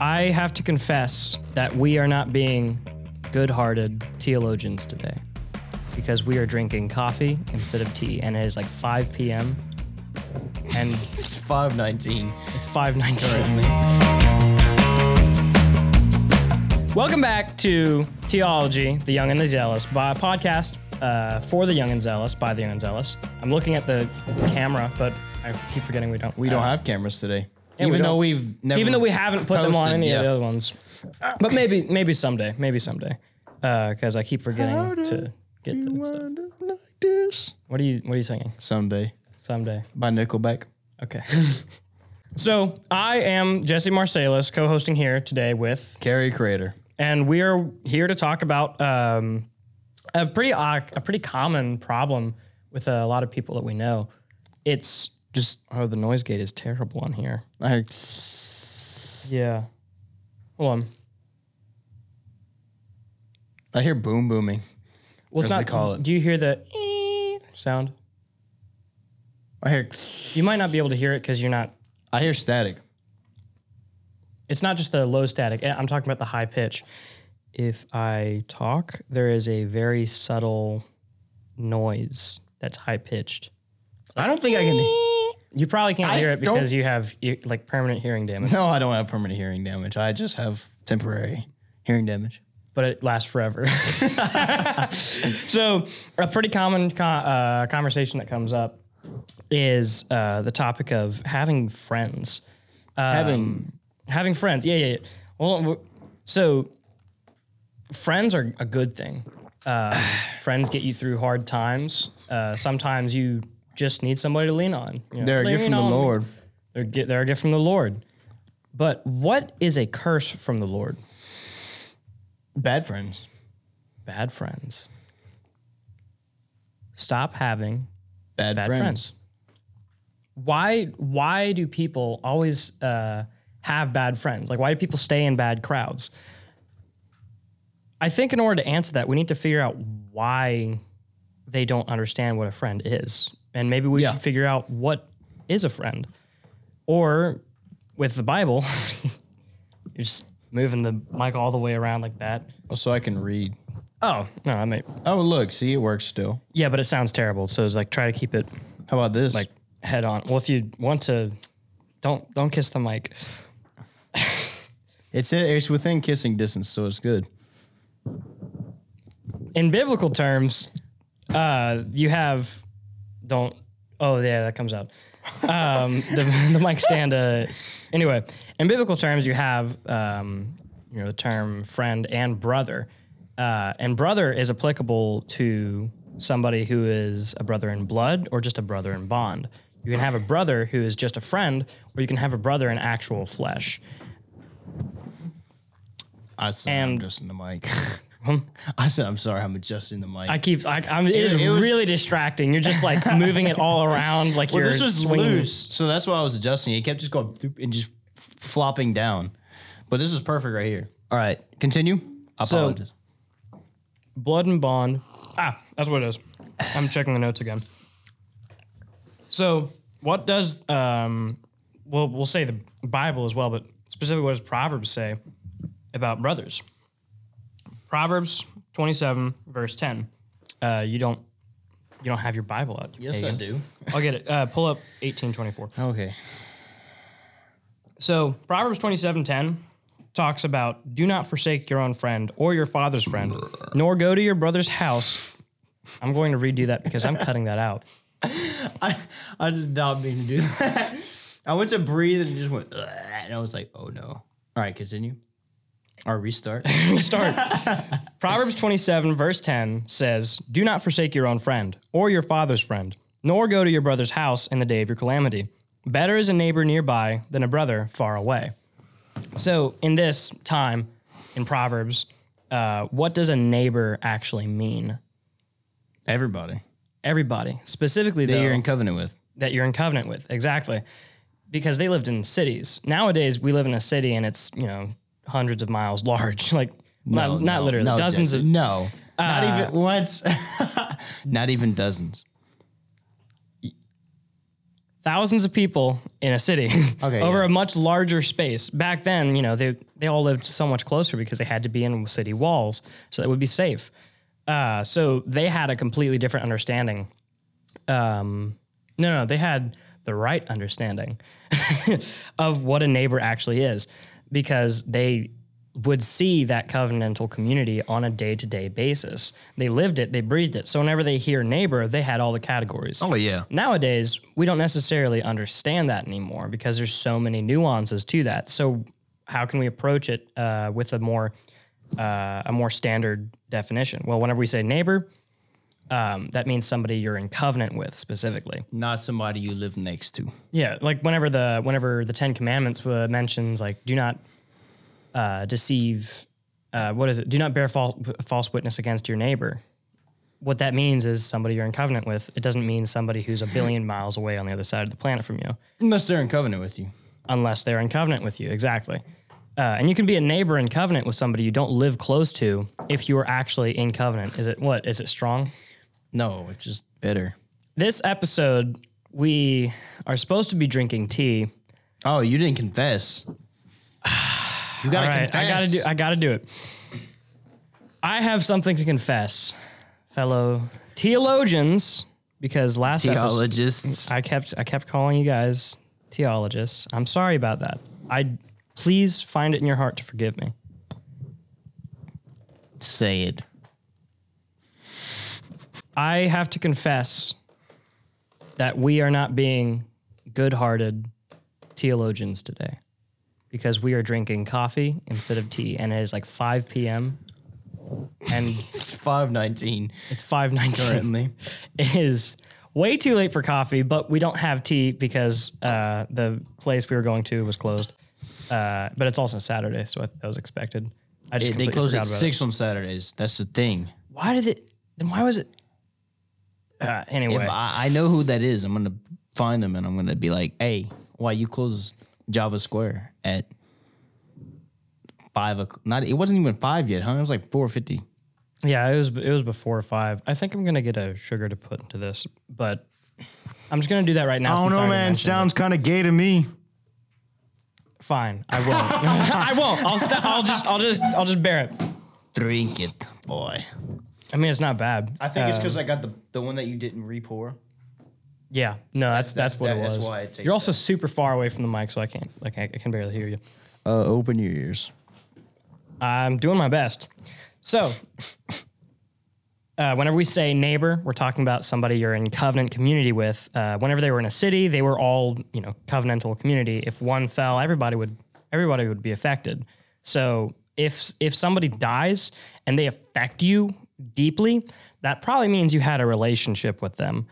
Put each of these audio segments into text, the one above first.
I have to confess that we are not being good hearted theologians today because we are drinking coffee instead of tea, and it is like 5 p.m. and It's 519. it's 5:19. Welcome back to Teaology, the Young and the Zealous, by a podcast uh, for the Young and Zealous by the Young and Zealous. I'm looking at the, at the camera, but I keep forgetting we don't. We don't uh, have cameras today. We even though we've never even though we haven't put them on posted, any yeah. of the other ones. But maybe, maybe someday, maybe someday, because I keep forgetting How to get You the stuff. wind up like this. What are you, what are you singing? Someday Someday. by Nickelback. Okay. so I am Jesse Marsalis, co-hosting here today with Carrie Creator. and we are here to talk about um, a pretty uh, a pretty common problem with a lot of people that we know. It's Just oh, the noise gate is terrible on here. I Yeah. Hold on. I hear boom booming. Well, it's not. call it. Do you hear the sound? I hear You might not be able to hear it because you're not. I hear static. It's not just the low static. eh, I'm talking about the high pitch. If I talk, there is a very subtle noise that's high pitched. I don't think I can. You probably can't I hear it because you have like permanent hearing damage, No, I don't have permanent hearing damage. I just have temporary hearing damage. but it lasts forever. so, a pretty common co- uh, conversation that comes up is uh, the topic of having friends. Um, Having having friends, yeah, yeah. yeah. Well, w- so friends are a good thing. Uh, friends get you through hard times. Uh, sometimes you just need somebody to lean on. You know, they're a gift from the on. Lord. They're, they're a gift from the Lord. But what is a curse from the Lord? Bad friends. Bad friends. Stop having Bad, bad friends. friends. Why? Why do people always uh, have bad friends? Like, why do people stay in bad crowds? I think in order to answer that, we need to figure out why they don't understand what a friend is, and maybe we Yeah. should figure out what is a friend. Or with the Bible, you're just moving the mic all the way around like that. Oh, so I can read. Oh no, I may. Oh, look, see, it works still. Yeah, but it sounds terrible. So it's like try to keep it How about this? like head on. Well, if you want to, don't don't kiss the mic. it's it's within kissing distance, so it's good. In biblical terms, uh, you have don't. Oh yeah, that comes out. Um, the the mic stand. Uh, anyway, in biblical terms, you have um, you know the term friend and brother, uh, and brother is applicable to somebody who is a brother in blood or just a brother in bond. You can have a brother who is just a friend, or you can have a brother in actual flesh. I And- I'm adjusting the mic. I said I'm sorry, I'm adjusting the mic. I keep. I, I'm, it is it was- really distracting. You're just like moving it all around, like well, you're this was swinging. loose, so that's why I was adjusting. It kept just going and just flopping down. But this is perfect right here. All right, continue. I So- apologize. Blood and bond. Ah, that's what it is. I'm checking the notes again. So, what does um, well, we'll say the Bible as well, but specifically, what does Proverbs say about brothers? Proverbs 27, verse 10. Uh, you don't, you don't have your Bible out. Hagen. do. I'll get it. Uh, pull up 1824. Okay. So Proverbs twenty seven ten talks about do not forsake your own friend or your father's friend, nor go to your brother's house. I'm going to redo that because I'm cutting that out. I I just not mean to do that. I went to breathe and it just went, "Ugh," and I was like, oh no. All right, continue. Or restart. Start. Proverbs 27, verse 10 says, Do not forsake your own friend or your father's friend, nor go to your brother's house in the day of your calamity. Better is a neighbor nearby than a brother far away. So, in this time in Proverbs, uh, what does a neighbor actually mean? Everybody Everybody, specifically that though, you're in covenant with. that you're in covenant with. Exactly. Because they lived in cities. Nowadays, we live in a city and it's, you know, hundreds of miles large. Like, not, No, not no, literally, no, dozens Jesse, of. no, not even once. not even dozens. thousands of people in a city Okay, over yeah. a much larger space. Back then, you know, they they all lived so much closer because they had to be in city walls, so that would be safe. Uh, so they had a completely different understanding. Um, no, no, they had the right understanding of what a neighbor actually is because they would see that covenantal community on a day to day basis. They lived it, they breathed it. So whenever they hear neighbor, they had all the categories. Oh yeah. Nowadays, we don't necessarily understand that anymore because there's so many nuances to that. So how can we approach it uh, with a more uh, a more standard definition? Well, whenever we say neighbor, um, that means somebody you're in covenant with specifically. Not somebody you live next to. Yeah, like whenever the whenever the Ten Commandments uh, mentions like do not uh, deceive, uh, what is it? Do not bear false false witness against your neighbor. What that means is somebody you're in covenant with. It doesn't mean somebody who's a billion miles away on the other side of the planet from you, Unless they're in covenant with you. unless they're in covenant with you. Exactly. Uh, and you can be a neighbor in covenant with somebody you don't live close to if you are actually in covenant. Is it what? Is it strong? No, it's just bitter. This episode, we are supposed to be drinking tea. Oh, you didn't confess. You gotta All right, confess. I gotta do. I gotta do it. I have something to confess, fellow theologians, because last episode Theologists. I kept I kept calling you guys theologists. I'm sorry about that. I please find it in your heart to forgive me. Say it. I have to confess that we are not being good-hearted theologians today because we are drinking coffee instead of tea, and it is like 5 p.m. and It's five nineteen it's 5:19. currently. It is way too late for coffee, but we don't have tea because uh, the place we were going to was closed. Uh, but it's also Saturday, so I, that was expected. I just they close at six on Saturdays. That's the thing. Why did it? Then why was it? Uh, anyway, If I, I know who that is, I'm gonna find them and I'm gonna be like, "Hey, why you close Java Square at five? o'clock? Not it wasn't even five yet, huh? It was like four fifty. yeah, it was it was before five. I think I'm gonna get a sugar to put into this, but I'm just gonna do that right now. since I already mentioned it. kind of gay to me. fine. I won't. I won't. I'll st- I'll just I'll just I'll just bear it. Drink it, boy. I mean, it's not bad. I think it's Um, because I got the the one that you didn't repour. Yeah, no, that's that's, That's- what that- it was. that's why it tastes You're also super far away from the mic, so I can't like I, I can barely hear you. Uh, open your ears. I'm doing my best. So, uh, whenever we say neighbor, we're talking about somebody you're in covenant community with. Uh, whenever they were in a city, they were all you know covenantal community. If one fell, everybody would everybody would be affected. So if if somebody dies and they affect you deeply, that probably means you had a relationship with them.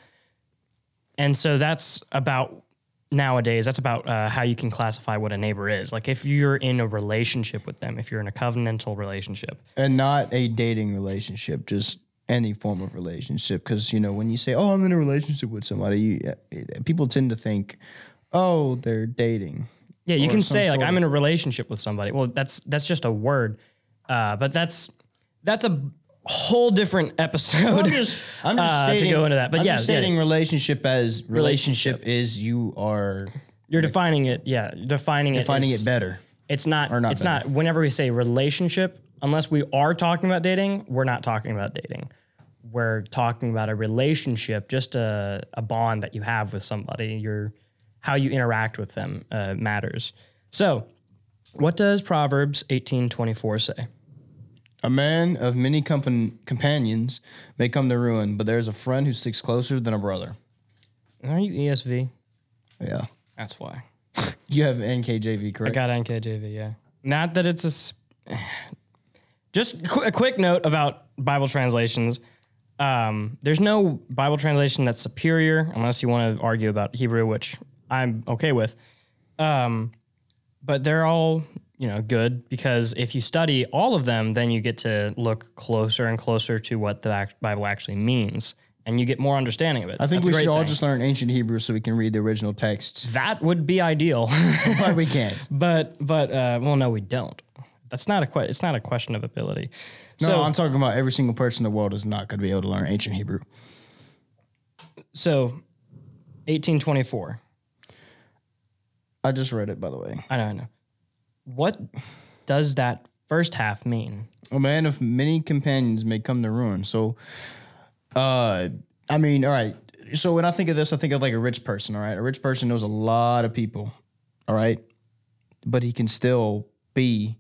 And so that's about nowadays. That's about uh, how you can classify what a neighbor is. Like if you're in a relationship with them, if you're in a covenantal relationship. and not a dating relationship, just any form of relationship. Because you know, when you say, "Oh, I'm in a relationship with somebody," you, uh, people tend to think, "Oh, they're dating." Yeah, you can say like I'm in a relationship with somebody. Well, that's that's just a word, uh, but that's that's a whole different episode. I'm just, I'm just uh, stating, to go into that. But I'm yeah, just yeah, relationship as relationship is you are you're defining it. Yeah, defining it. is- it better. It's not. not it's better. not. Whenever we say relationship, unless we are talking about dating, we're not talking about dating. We're talking about a relationship, just a, a bond that you have with somebody. Your how you interact with them uh, matters. So, what does Proverbs eighteen twenty four say? A man of many compan- companions may come to ruin, but there is a friend who sticks closer than a brother. Are you ESV? Yeah, That's why. you have NKJV, correct? I correct? got NKJV, yeah. Not that it's a. s- Just qu- a quick note about Bible translations. Um, there's no Bible translation that's superior unless you want to argue about Hebrew, which I'm okay with. Um, but they're all, you know, good because if you study all of them, then you get to look closer and closer to what the Bible actually means, and you get more understanding of it. I think That's we should all thing. just learn ancient Hebrew so we can read the original texts. that would be ideal. but we can't. But but uh, well, no, we don't. That's not a que- It's not a question of ability. No, so I'm talking about every single person in the world is not going to be able to learn ancient Hebrew. so, 1824. I just read it by the way. I know, I know. What does that first half mean? A man of many companions may come to ruin. So, uh, I mean, all right. So when I think of this, I think of like a rich person. All right, a rich person knows a lot of people. All right, but he can still be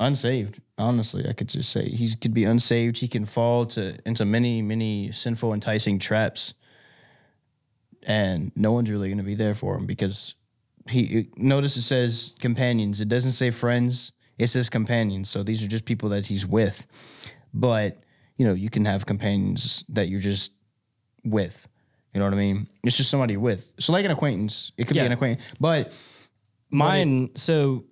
unsaved. Honestly, I could just say he could be unsaved. He can fall to into many, many sinful, enticing traps, and no one's really going to be there for him because he. Notice it says companions. It doesn't say friends. It says companions. So these are just people that he's with. But you know, you can have companions that you're just with. You know what I mean? It's just somebody you're with. So like an acquaintance. It could Yeah. be an acquaintance, but Mine, so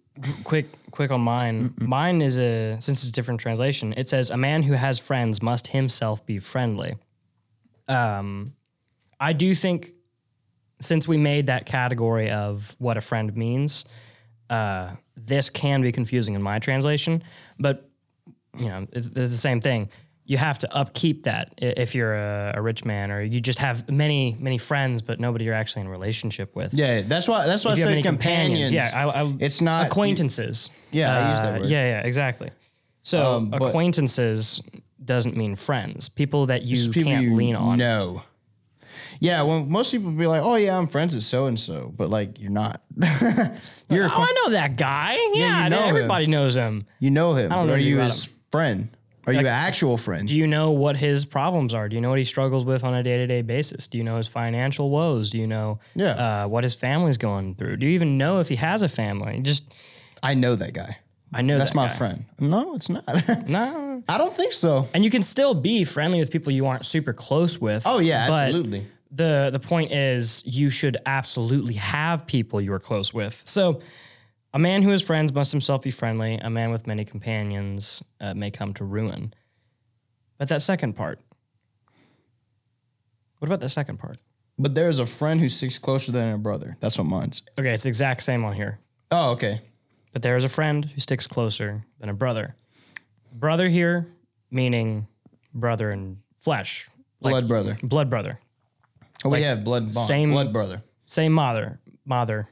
quick, quick on mine. Mine is a since it's a different translation. It says a man who has friends must himself be friendly. Um, I do think since we made that category of what a friend means, uh, this can be confusing in my translation. But you know, it's, it's the same thing. You have to upkeep that if you're a, a rich man, or you just have many, many friends, but nobody you're actually in a relationship with. yeah, that's why that's why If I you said any companions. Yeah, I, I, It's not- acquaintances. Yeah, I used that Uh, word. Yeah, yeah, exactly. So Um, acquaintances doesn't mean friends. People that you people can't you lean on. No. Yeah, well, most people be like, "Oh yeah, I'm friends with so and so," but like you're not. you're Oh, I know that guy. Yeah, you know him. everybody knows him. you know him. I don't know Are you his friend? Are you an actual friend? Do you know what his problems are? Do you know what he struggles with on a day to day basis? Do you know his financial woes? Do you know Yeah. uh, what his family's going through? Do you even know if he has a family? Just I know that guy. I know That's that my guy. friend. No, it's not. No, I don't think so. and you can still be friendly with people you aren't super close with. Oh yeah, absolutely. The the point is you should absolutely have people you are close with. So a man who has friends must himself be friendly. A man with many companions uh, may come to ruin. But that second part. What about that second part? But there's a friend who sticks closer than a brother. That's what mine's. Okay, it's the exact same on here. Oh, okay. But there is a friend who sticks closer than a brother. Brother here meaning brother in flesh, Blood brother. blood brother. Oh, we have blood bond. same- blood brother. Same mother, mother.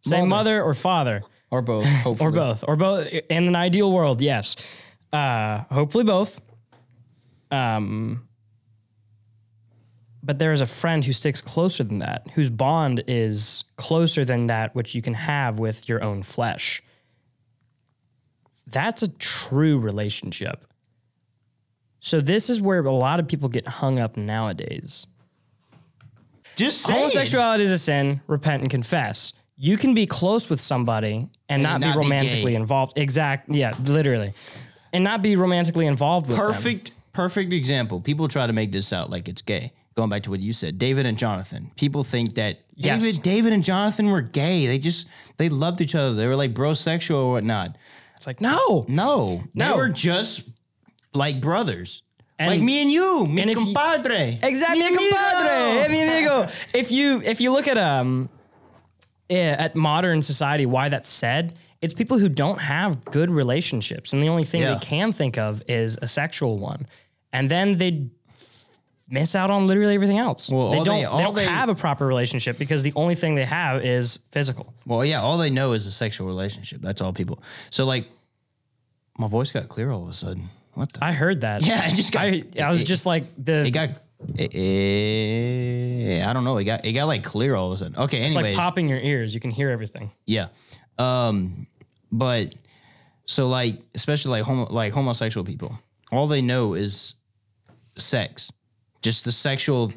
Same mother or father. Or both. Hopefully. or both or both in an ideal world yes uh hopefully both um but there is a friend who sticks closer than that whose bond is closer than that which you can have with your own flesh that's a true relationship so this is where a lot of people get hung up nowadays Just saying. homosexuality is a sin repent and confess you can be close with somebody and, not, not be be romantically gay. involved exact yeah literally and not be romantically involved with them. Perfect, perfect example. People try to make this out like it's gay. Going back to what you said, David and Jonathan. People think that Yes. David, David and Jonathan were gay. They just they loved each other. They were like brosexual or whatnot. it's like no No, No. they were just like brothers, And- like me and you, mi and if you- compadre. exactly Mi amigo. compadre mi amigo if you if you look at um yeah, at modern society why that's said it's people who don't have good relationships and the only thing Yeah. they can think of is a sexual one and then they miss out on literally everything else Well, they don't they- they, don't they- have a proper relationship because the only thing they have is physical Well, yeah, all they know is a sexual relationship. That's all people. So like, my voice got clear all of a sudden. What the? I heard that. Yeah, I just got- I, I was it- just like the It got. eh, I don't know. It got it got like clear all of a sudden. Okay. Anyway. It's Anyways, like popping your ears. You can hear everything. yeah. Um, but so like especially like homo like homosexual people, all they know is sex, just the sexual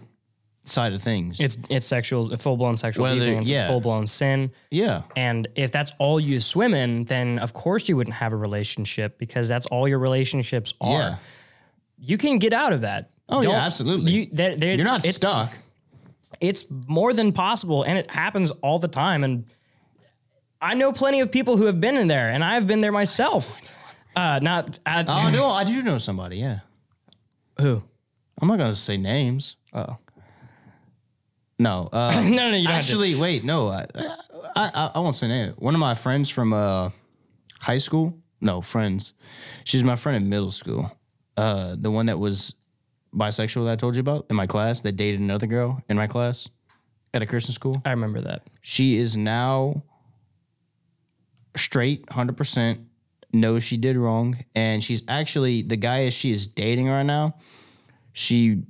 side of things. It's it's sexual, full blown sexual Whether- deviance. yeah. It's full blown sin. yeah. And if that's all you swim in, then of course you wouldn't have a relationship because that's all your relationships are. Yeah. You can get out of that. Oh, yeah, absolutely. You, that, You're not it's, stuck. It's more than possible, and it happens all the time. And I know plenty of people who have been in there, and I've been there myself. Uh, not at, Oh no, I do know somebody. Yeah. who. I'm not gonna say names. Oh No. Uh, no, no, you don't have to. Actually, wait, no, I, I, I, I won't say name. One of my friends from uh, high school, no friends, she's my friend in middle school. Uh, the one that was bisexual that I told you about in my class that dated another girl in my class, at a Christian school. I remember that. She is now straight, hundred percent. Knows she did wrong, and she's actually the guy she is dating right now. She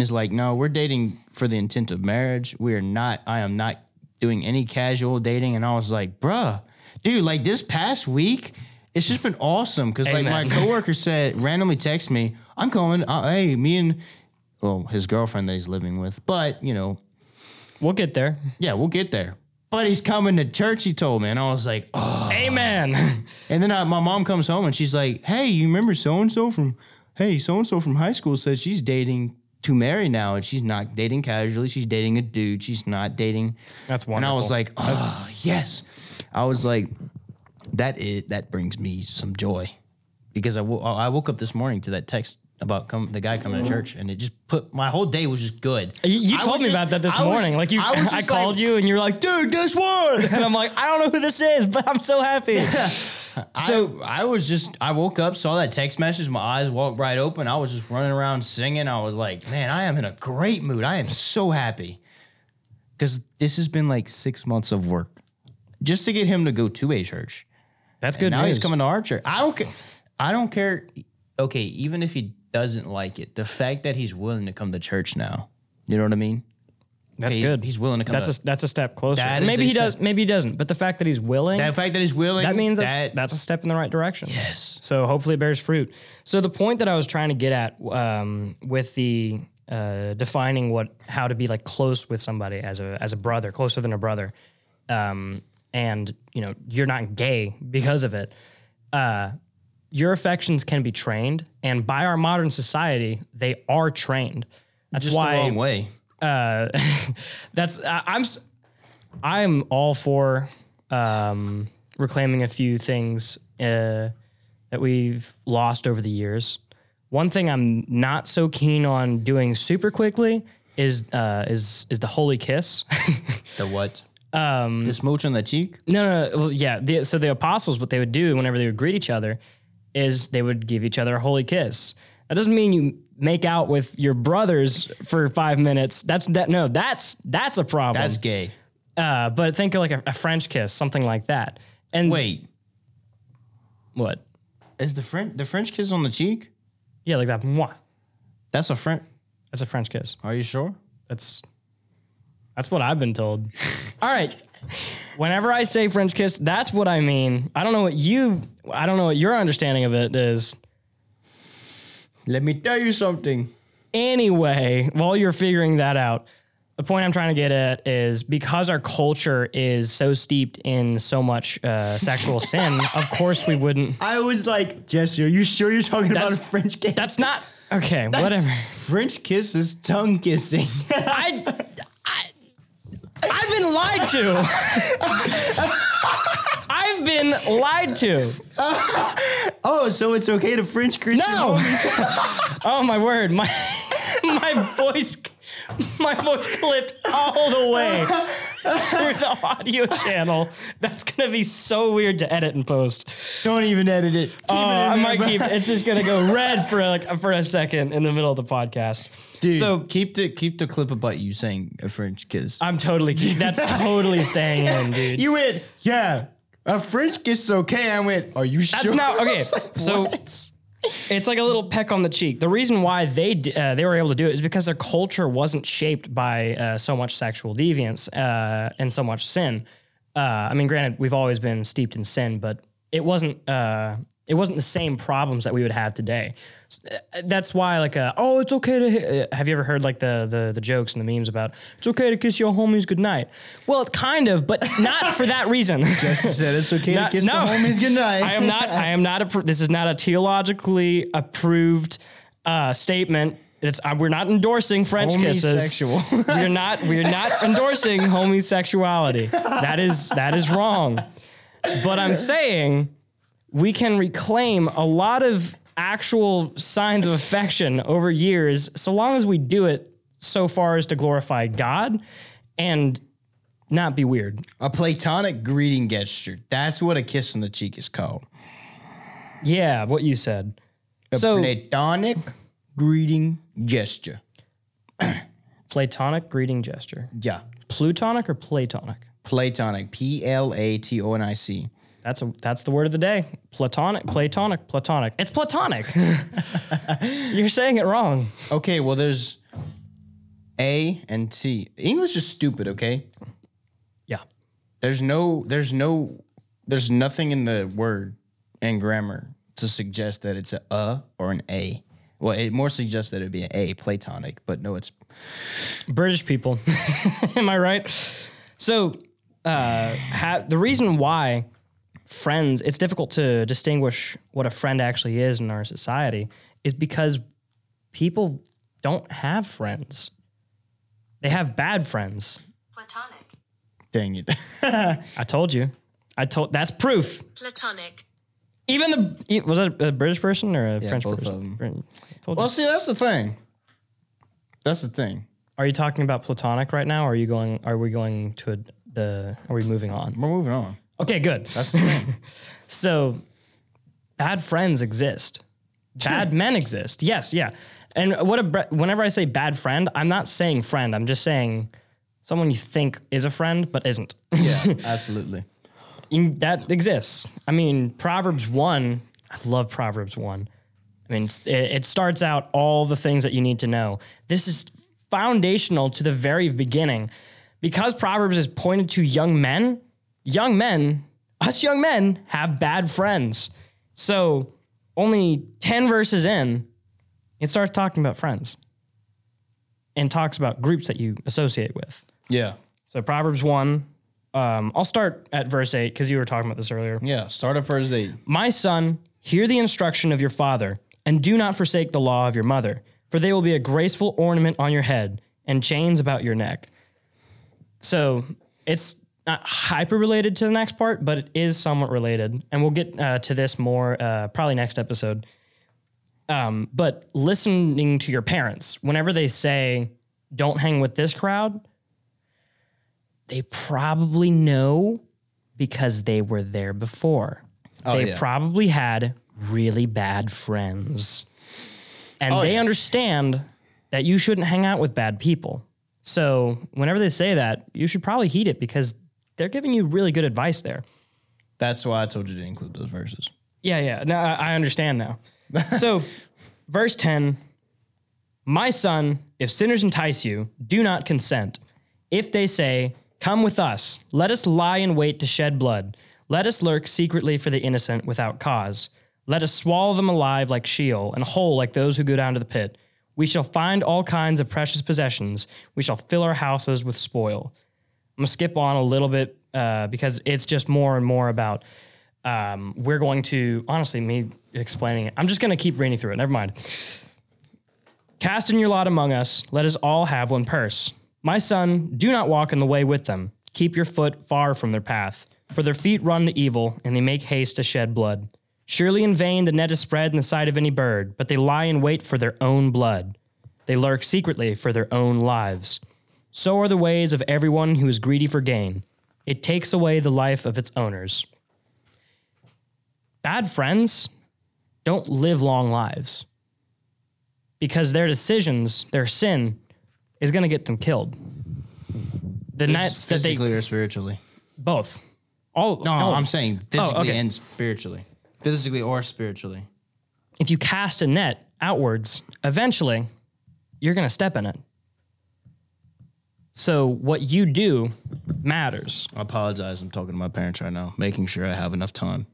is like, no, we're dating for the intent of marriage. We are not. I am not doing any casual dating. And I was like, bruh, dude, like this past week, it's just been awesome because like my coworker said, randomly text me, I'm coming. Uh, hey, me and well, his girlfriend that he's living with, but you know, We'll get there. yeah, we'll get there. But he's coming to church. He told me, and I was like, oh. Amen. And then I, my mom comes home and she's like, "Hey, you remember so and so from? Hey, so and so from high school says she's dating to marry now, and she's not dating casually. She's dating a dude. She's not dating." That's wonderful. And. I was like, "Oh, yes." I was like, "That is that brings me some joy," because I woke up this morning to that text about come, the guy coming to church, and it just put my whole day was just good. You, you told me just- about that this I was- morning. like you, I I, called like- you and you're like, "Dude, guess what?" And I'm like, "I don't know who this is, but I'm so happy." So I, was just I woke up, saw that text message, my eyes walked right open. I was just running around singing. I was like, man, I am in a great mood. I am so happy. Cause this has been like six months of work. Just to get him to go to a church. That's And good now news. he's coming to our church. I don't care. I don't care. Okay, even if he doesn't like it, the fact that he's willing to come to church now. You know what I mean? That's he's- good. He's, willing to come that's to a that's a step closer. That maybe he does, step. maybe he doesn't. But the fact that he's willing, the fact that he's willing. that means that's, that, that's a step in the right direction. yes. So hopefully it bears fruit. So the point that I was trying to get at um, with the uh, defining what how to be like close with somebody as a as a brother, closer than a brother, um, and you know you're not gay because of it. Uh, your affections can be trained, and by our modern society, they are trained. That's Just why the wrong way. Uh, that's I, I'm s- I'm all for um, reclaiming a few things uh, that we've lost over the years. One thing I'm not so keen on doing super quickly is uh, is is the holy kiss. The what? Um, the smooch on the cheek. no, no, no well, yeah. The, so the apostles, what they would do whenever they would greet each other, is they would give each other a holy kiss. That doesn't mean you make out with your brothers for five minutes. That's that. No, that's that's a problem. That's gay. Uh, but think of like a, a French kiss, something like that. And Wait, what? is the French the French kiss on the cheek? Yeah, like that. Mwah. That's a French. That's a French kiss. Are you sure? That's that's what I've been told. All right. Whenever I say French kiss, that's what I mean. I don't know what you. I don't know what your understanding of it is. Let me tell you something. Anyway, while you're figuring that out, the point I'm trying to get at is because our culture is so steeped in so much uh, sexual sin, of course we wouldn't. I was like, Jesse, are you sure you're talking about a French kiss? That's not okay. whatever. French kiss is tongue kissing. I, I've been lied to. I've been lied to. oh, so it's okay to French kiss? No. oh my word, my my voice, my voice clipped all the way through the audio channel. That's gonna be so weird to edit and post. Don't even edit it. Keep Oh, it uh, I there, might bro. keep. It's just gonna go red for like for a second in the middle of the podcast. Dude, So keep the keep the clip about you saying a French kiss. I'm totally. That's totally staying in, dude. you went, yeah, a French kiss is okay. I went, are you sure? That's not okay. like, so what? It's like a little peck on the cheek. The reason why they uh, they were able to do it is because their culture wasn't shaped by uh, so much sexual deviance uh, and so much sin. Uh, I mean, granted, we've always been steeped in sin, but it wasn't. It wasn't the same problems that we would have today. Uh, That's why, like, uh, oh, it's okay to. Hit. uh, Have you ever heard like the, the the jokes and the memes about it's okay to kiss your homies goodnight? Well, it's kind of, but not for that reason. said it's okay Not- to kiss no. the homies goodnight. I am not. I am not. Appro- this is not a theologically approved uh, statement. It's uh, we're not endorsing French kisses. We're not. We're not endorsing homosexuality. That is that is wrong. But I'm saying we can reclaim a lot of actual signs of affection over years, so long as we do it so far as to glorify God and not be weird. a platonic greeting gesture. That's what a kiss on the cheek is called. Yeah, what you said. A So- platonic greeting gesture. Platonic greeting gesture. Yeah. Plutonic or Platonic? Platonic. P L A T O N I C. That's a that's the word of the day. Platonic, Platonic, Platonic. It's Platonic. You're saying it wrong. Okay, well, there's A and T. English is stupid, okay? Yeah. There's no, there's no, there's nothing in the word and grammar to suggest that it's a uh or an A. Well, it more suggests that it'd be an A, platonic, but no, it's British people. Am I right? So, uh, ha- the reason why friends, it's difficult to distinguish what a friend actually is in our society is because people don't have friends. They have bad friends. Platonic. dang it. I told you. I told that's proof. Platonic. Even the e- was that a British person or a French both of person? them. Told well, you. see, that's the thing. That's the thing. Are you talking about platonic right now? Or are you going? Are we going to a, the? Are we moving on? We're moving on. Okay, good. That's the thing. So, bad friends exist. Bad men exist. Yes, yeah. And what a bre- whenever I say bad friend, I'm not saying friend. I'm just saying someone you think is a friend but isn't. yeah, absolutely. In- that exists. I mean, Proverbs 1, I love Proverbs 1. I mean, it, it starts out all the things that you need to know. This is foundational to the very beginning. Because Proverbs is pointed to young men, young men, us young men have bad friends. So, only 10 verses in, it starts talking about friends and talks about groups that you associate with. Yeah. So, Proverbs 1, um, I'll start at verse 8 because you were talking about this earlier. Yeah. Start at first eight. My son, hear the instruction of your father, and do not forsake the law of your mother, for they will be a graceful ornament on your head and chains about your neck. So it's not hyper related to the next part, but it is somewhat related. And we'll get uh, to this more uh, probably next episode. Um, but listening to your parents, whenever they say, don't hang with this crowd, they probably know because they were there before. they yeah. probably had really bad friends. And they yeah. understand that you shouldn't hang out with bad people. So whenever they say that, you should probably heed it because they're giving you really good advice there. That's why I told you to include those verses. Yeah, yeah. No, I I understand now. so, verse 10 My son, if sinners entice you, do not consent. If they say, Come with us, let us lie in wait to shed blood. Let us lurk secretly for the innocent without cause. Let us swallow them alive like Sheol and whole like those who go down to the pit. We shall find all kinds of precious possessions. We shall fill our houses with spoil. I'm gonna skip on a little bit uh, because it's just more and more about. Um, we're going to honestly me explaining it. I'm just gonna keep reading through it. Never mind. Cast in your lot among us. Let us all have one purse. My son, do not walk in the way with them. Keep your foot far from their path, for their feet run to evil, and they make haste to shed blood. Surely in vain the net is spread in the sight of any bird, but they lie in wait for their own blood. They lurk secretly for their own lives. So are the ways of everyone who is greedy for gain. It takes away the life of its owners. Bad friends don't live long lives because their decisions, their sin, is going to get them killed. The nets that they physically or spiritually. both, all No, no, I'm saying oh, physically okay. and spiritually. Physically or spiritually. if you cast a net outwards, eventually you're going to step in it. So what you do matters. I apologize. I'm talking to my parents right now, making sure I have enough time.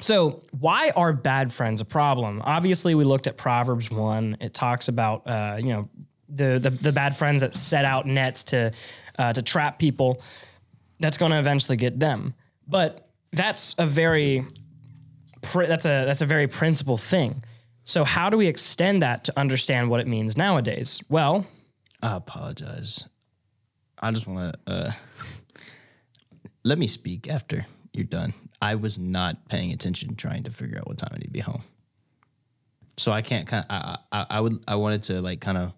So, why are bad friends a problem? Obviously, we looked at Proverbs one. It talks about uh, you know the, the the bad friends that set out nets to uh, to trap people. That's going to eventually get them. But that's a very that's a that's a very principal thing. So, how do we extend that to understand what it means nowadays? Well, I apologize. I just want to uh, let me speak after you're done. I was not paying attention, trying to figure out what time I need to be home. So I can't kind. Of, I, I I would I wanted to like kind of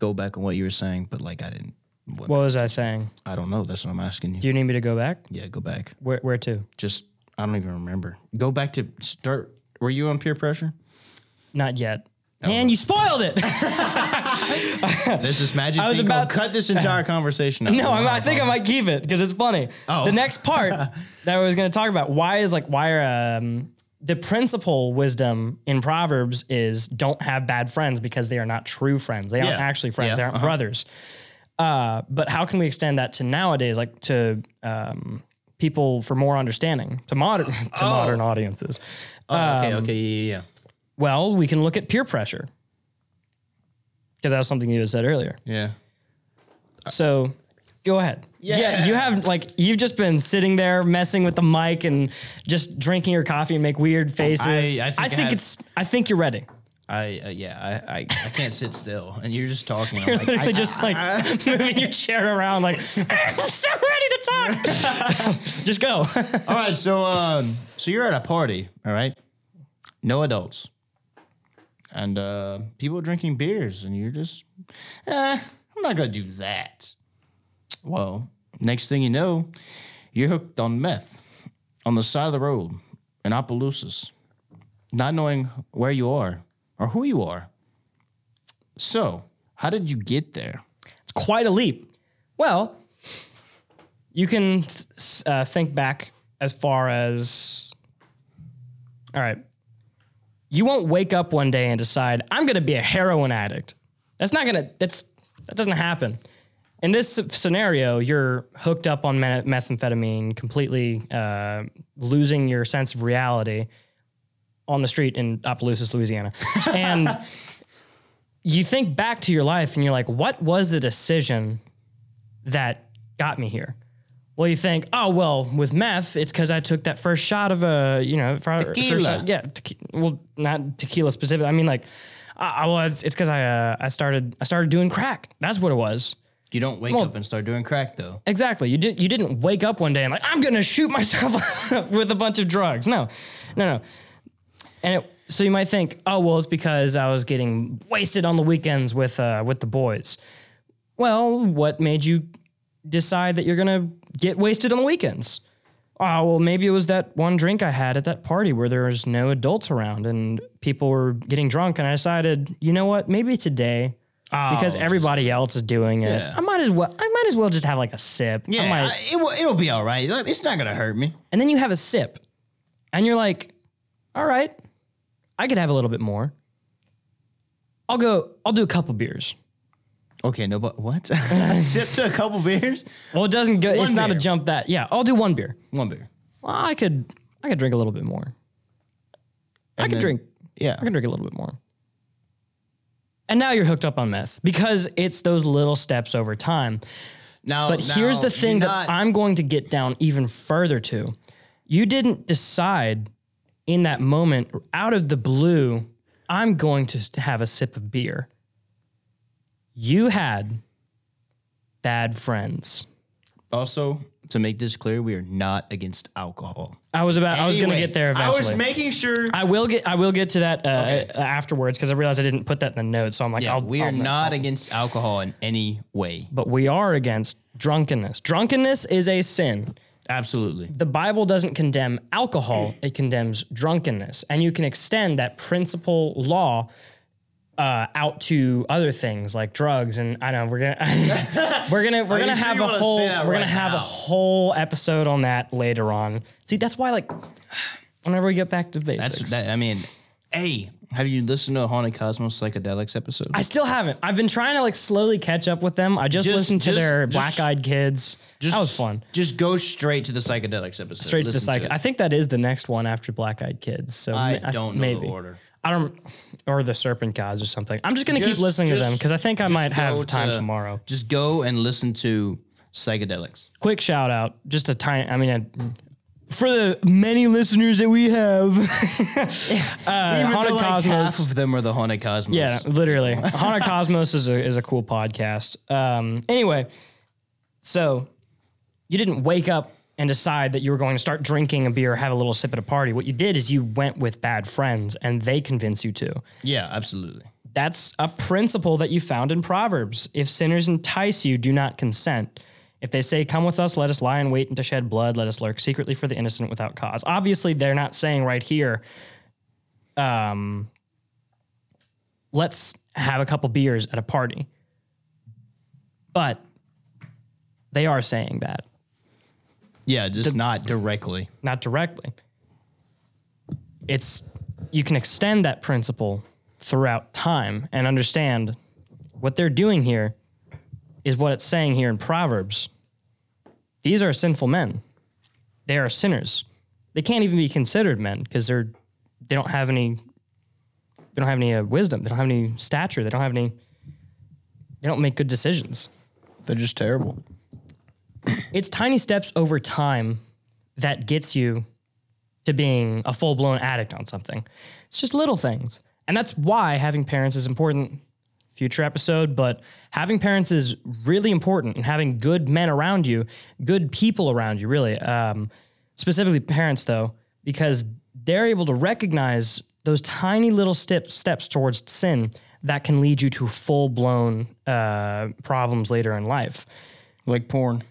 go back on what you were saying, but like I didn't. What, what was I saying? I don't know. That's what I'm asking you. Do you need me to go back? yeah, go back. Where where to? Just I don't even remember. Go back to start. Were you on peer pressure? Not yet. Man, you spoiled it. There's is magic I was about- called cut this entire conversation out. No, I'm, I think I might keep it because it's funny. Oh. The next part that I was going to talk about why is like why are um, the principal wisdom in Proverbs is don't have bad friends because they are not true friends. They aren't Yeah. actually friends. Yeah, They aren't uh-huh. brothers. Uh, but how can we extend that to nowadays, like to um, people for more understanding, to modern to modern audiences? Oh, okay, okay, yeah, yeah, yeah. Well, we can look at peer pressure because that was something you had said earlier. Yeah. So go ahead. Yeah. Yeah. you have like you've just been sitting there messing with the mic and just drinking your coffee and make weird faces. I- I think I have- it's I think you're ready. I uh, yeah, I, I I can't sit still, and you're just talking. I'm You're like, literally I- just like moving your chair around like I'm so ready to talk. just go. all right, so um, so you're at a party, all right? No adults, and uh, people drinking beers, and you're just, eh, I'm not gonna do that. Well, next thing you know, you're hooked on meth on the side of the road in Opelousas, not knowing where you are or who you are. So, how did you get there? It's quite a leap. Well, you can uh, think back as far as all right. You won't wake up one day and decide I'm going to be a heroin addict. That's not going to. That's that doesn't happen. In this scenario, you're hooked up on methamphetamine, completely uh, losing your sense of reality on the street in Opelousas, Louisiana, and you think back to your life and you're like, what was the decision that got me here? Well, you think, oh well, with meth, it's because I took that first shot of a, you know, first Tequila. shot- yeah, tequi- well, not tequila specific. I mean, like, I well, it's it's because I uh, I started I started doing crack. That's what it was. You don't wake Well- up and start doing crack though. Exactly. You did. You didn't wake up one day and like I'm gonna shoot myself with a bunch of drugs. No, no, no. And it, so you might think, oh well, it's because I was getting wasted on the weekends with uh, with the boys. Well, what made you decide that you're gonna get wasted on the weekends? Oh well, maybe it was that one drink I had at that party where there was no adults around and people were getting drunk, and I decided, you know what, maybe today. Oh, because Oh, everybody else is doing it, Yeah. I might as well. I might as well just have like a sip. Yeah, might- I- it will, it'll be all right. It's not gonna hurt me. and then you have a sip, and you're like, "All right, I could have a little bit more. I'll go. I'll do a couple beers." Okay, no, but what? Sip to a couple beers, Well, it doesn't go. One it's not a beer. jump that. Yeah, I'll do one beer. one beer. Well, I could. I could drink a little bit more. I And could then- drink. Yeah, I can drink a little bit more. And now you're hooked up on meth because it's those little steps over time. now. But here's now, the thing you're that I'm going to get down even further to. You didn't decide in that moment, out of the blue, I'm going to have a sip of beer. You had bad friends. also to make this clear, we are not against alcohol. I was about. I was going to Anyway, get there I was making sure. I will get. I will get to that uh, Okay. afterwards because I realized I didn't put that in the notes. So I'm like, yeah, I'll, we are I'll- not against alcohol in any way. But we are against drunkenness. Drunkenness is a sin. Absolutely. the Bible doesn't condemn alcohol, it condemns drunkenness. And you can extend that principle law uh, out to other things like drugs and I don't know we're gonna we're gonna we're gonna have you a whole we're that gonna right have a whole episode on that later on. See, that's why like whenever we get back to basics. That's that. I mean, hey, have you listened to a Haunted Cosmos psychedelics episode? I still haven't. I've been trying to like slowly catch up with them. I just, Just- listened to just- their Black Eyed Kids. that was fun. Just go straight to the psychedelics episode. Straight to the Listen psych. I think that is the next one after Black Eyed Kids. So I don't know maybe. the order. I don't, or the Serpent Gods or something. I'm just gonna keep listening to them just- because I think I just might go have time to- tomorrow. Just go and listen to psychedelics. Quick shout out, just a tiny. I mean, a, for the many listeners that we have, uh, Haunted Cosmos. half of them are the Haunted Cosmos. Yeah, literally. Haunted Cosmos is a is a cool podcast. Um, anyway, so you didn't wake up and decide that you were going to start drinking a beer, have a little sip at a party. What you did is you went with bad friends, and they convinced you to. yeah, absolutely. That's a principle that you found in Proverbs. If sinners entice you, do not consent. If they say, Come with us, let us lie in wait and to shed blood, let us lurk secretly for the innocent without cause. Obviously, they're not saying right here, um, let's have a couple beers at a party. But they are saying that, Yeah, just not directly. not directly. It's you can extend that principle throughout time and understand what they're doing here is what it's saying here in Proverbs. These are sinful men. They are sinners. They can't even be considered men because they're they don't have any they don't have any uh, wisdom. They don't have any stature. They don't have any they don't make good decisions. They're just terrible. It's tiny steps over time that gets you to being a full blown addict on something. It's just little things. And that's why having parents is important. Future episode, but having parents is really important and having good men around you, good people around you, really. Um, specifically parents, though, because they're able to recognize those tiny little steps steps towards sin that can lead you to full blown uh, problems later in life Like porn.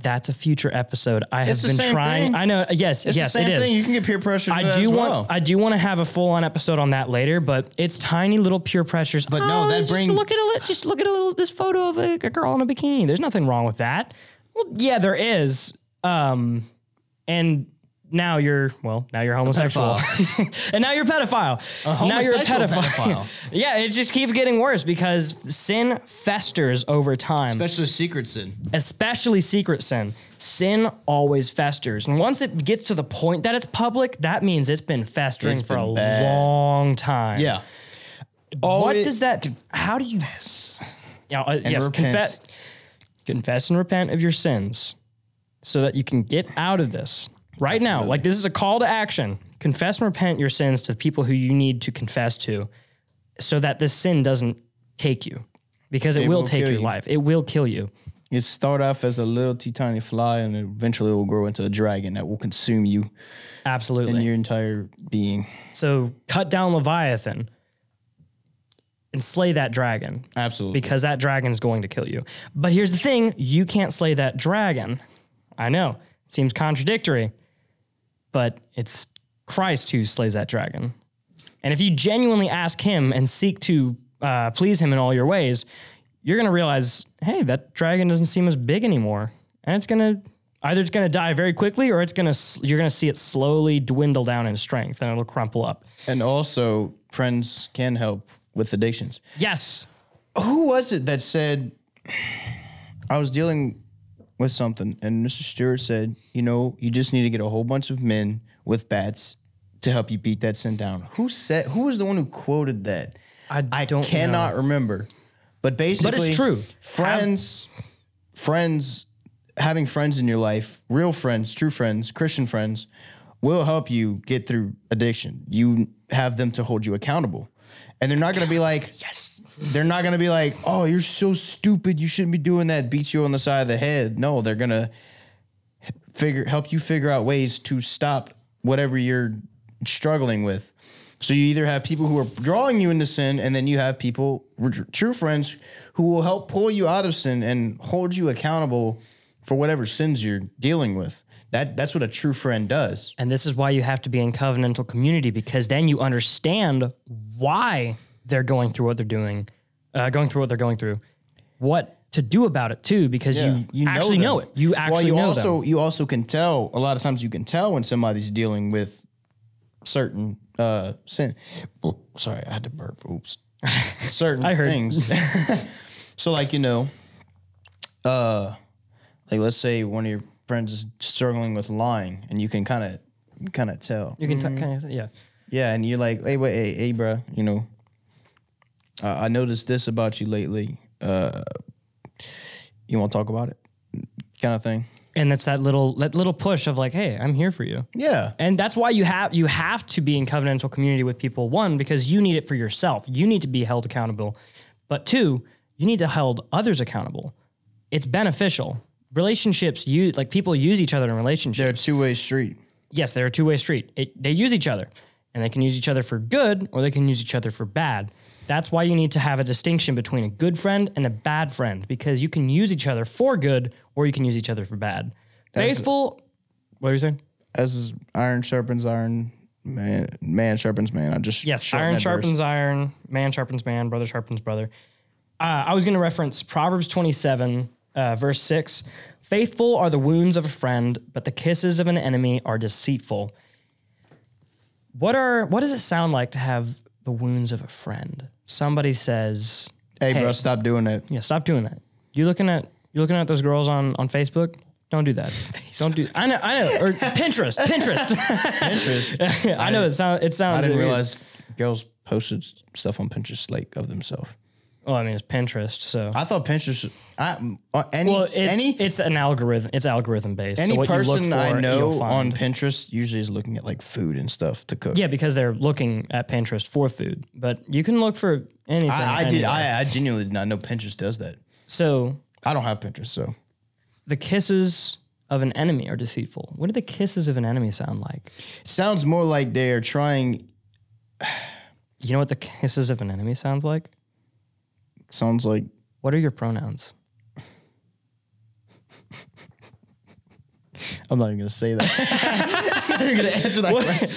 That's a future episode. I have It's the been trying. thing. I know. Yes, It's yes, it is. thing. You can get peer pressure. I do want. I do want to have a full on episode on that later, but it's tiny little peer pressures. But no, Oh, that just bring- look at a li- just look at a little this photo of a, a girl in a bikini. There's nothing wrong with that. Well, yeah, there is. Um, and now you're well, now you're homosexual, and now you're a pedophile. now you're a pedophile. pedophile. yeah, it just keeps getting worse because sin festers over time especially secret sin. especially secret sin, sin always festers. And once it gets to the point that it's public, that means it's been festering It's for been a bad. long time. Yeah. what it- does that? How do you? Yeah. Uh, yes. repent. Confess. Confess and repent of your sins, so that you can get out of this right now. Like this is a call to action. Confess and repent your sins to the people who you need to confess to, so that this sin doesn't take you, because it, It will will take your you. life. It will kill you. It start off as a little teeny tiny fly, and eventually it will grow into a dragon that will consume you Absolutely. and your entire being. So cut down Leviathan and slay that dragon Absolutely. because that dragon is going to kill you. But here's the thing you can't slay that dragon. I know, it seems contradictory, but it's Christ who slays that dragon. And if you genuinely ask him and seek to uh, please him in all your ways, you're going to realize, hey, that dragon doesn't seem as big anymore. And it's going to either it's going to die very quickly or it's going to you're going to see it slowly dwindle down in strength and it'll crumple up. and also, friends can help with addictions. Yes. Who was it that said, I was dealing with something, and Mr. Stewart said, you know, you just need to get a whole bunch of men with bats to help you beat that sin down. Who said, who was the one who quoted that? I, I don't cannot remember. But basically, but it's true. Friends, friends, having friends in your life, real friends, true friends, Christian friends, will help you get through addiction. You have them to hold you accountable, and they're not going to be like, yes. They're not to be like, oh, you're so stupid. You shouldn't be doing that. Beat you on the side of the head. No, they're to figure help you figure out ways to stop whatever you're struggling with. So you either have people who are drawing you into sin, and then you have people, true friends, who will help pull you out of sin and hold you accountable for whatever sins you're dealing with. That that's what a true friend does. And this is why you have to be in covenantal community because then you understand why they're going through what they're doing, uh, going through what they're going through, what to do about it too, because you, you actually them. know it. You actually well, you know also them. you also can tell a lot of times you can tell when somebody's dealing with certain uh sin. Oh, sorry, I had to burp. Oops. Certain I heard. things. so like you know, uh, like let's say one of your friends is struggling with lying, and you can kind of kind of tell. You can t- kind of, yeah. Yeah, and you're like, hey, wait, hey, hey, bruh, you know, uh, I noticed this about you lately. Uh, you want to talk about it, kind of thing. And that's that little that little push of like, hey, I'm here for you. Yeah, And that's why you have you have to be in covenantal community with people. One, because you need it for yourself. You need to be held accountable. But two, you need to hold others accountable. It's beneficial. Relationships use like people use each other in relationships. they're a two way street. yes, they're a two way street. It, they use each other, and they can use each other for good or they can use each other for bad. That's why you need to have a distinction between a good friend and a bad friend because you can use each other for good or you can use each other for bad. Faithful. What are you saying? As iron sharpens iron, man, man sharpens man. I just Yes, iron that verse. sharpens iron, man sharpens man, brother sharpens brother. Uh, I was going to reference Proverbs 27, uh, verse 6. Faithful are the wounds of a friend, but the kisses of an enemy are deceitful. What are what does it sound like to have the wounds of a friend? Somebody says, Hey, Hey. bro, stop doing that. "Yeah, stop doing that." You looking at you looking at those girls on on Facebook? Don't do that. Don't do. I know. I know. Or Pinterest. Pinterest. Pinterest. I know. It sounds. It sounds. I didn't weird. realize girls posted stuff on Pinterest like of themselves. Well, I mean, it's Pinterest, so. I thought Pinterest. I, uh, any Well, it's any it's an algorithm. It's algorithm based. any so what you look person for, I know on. Pinterest usually is looking at like food and stuff to cook. yeah, because they're looking at Pinterest for food, but you can look for anything. I, I did. I, I genuinely did not know Pinterest does that. so I don't have Pinterest, so the kisses of an enemy are deceitful. What do the kisses of an enemy sound like? it sounds more like they're trying. You know what the kisses of an enemy sounds like? Sounds like What are your pronouns? I'm not even gonna say that. You're gonna answer that question.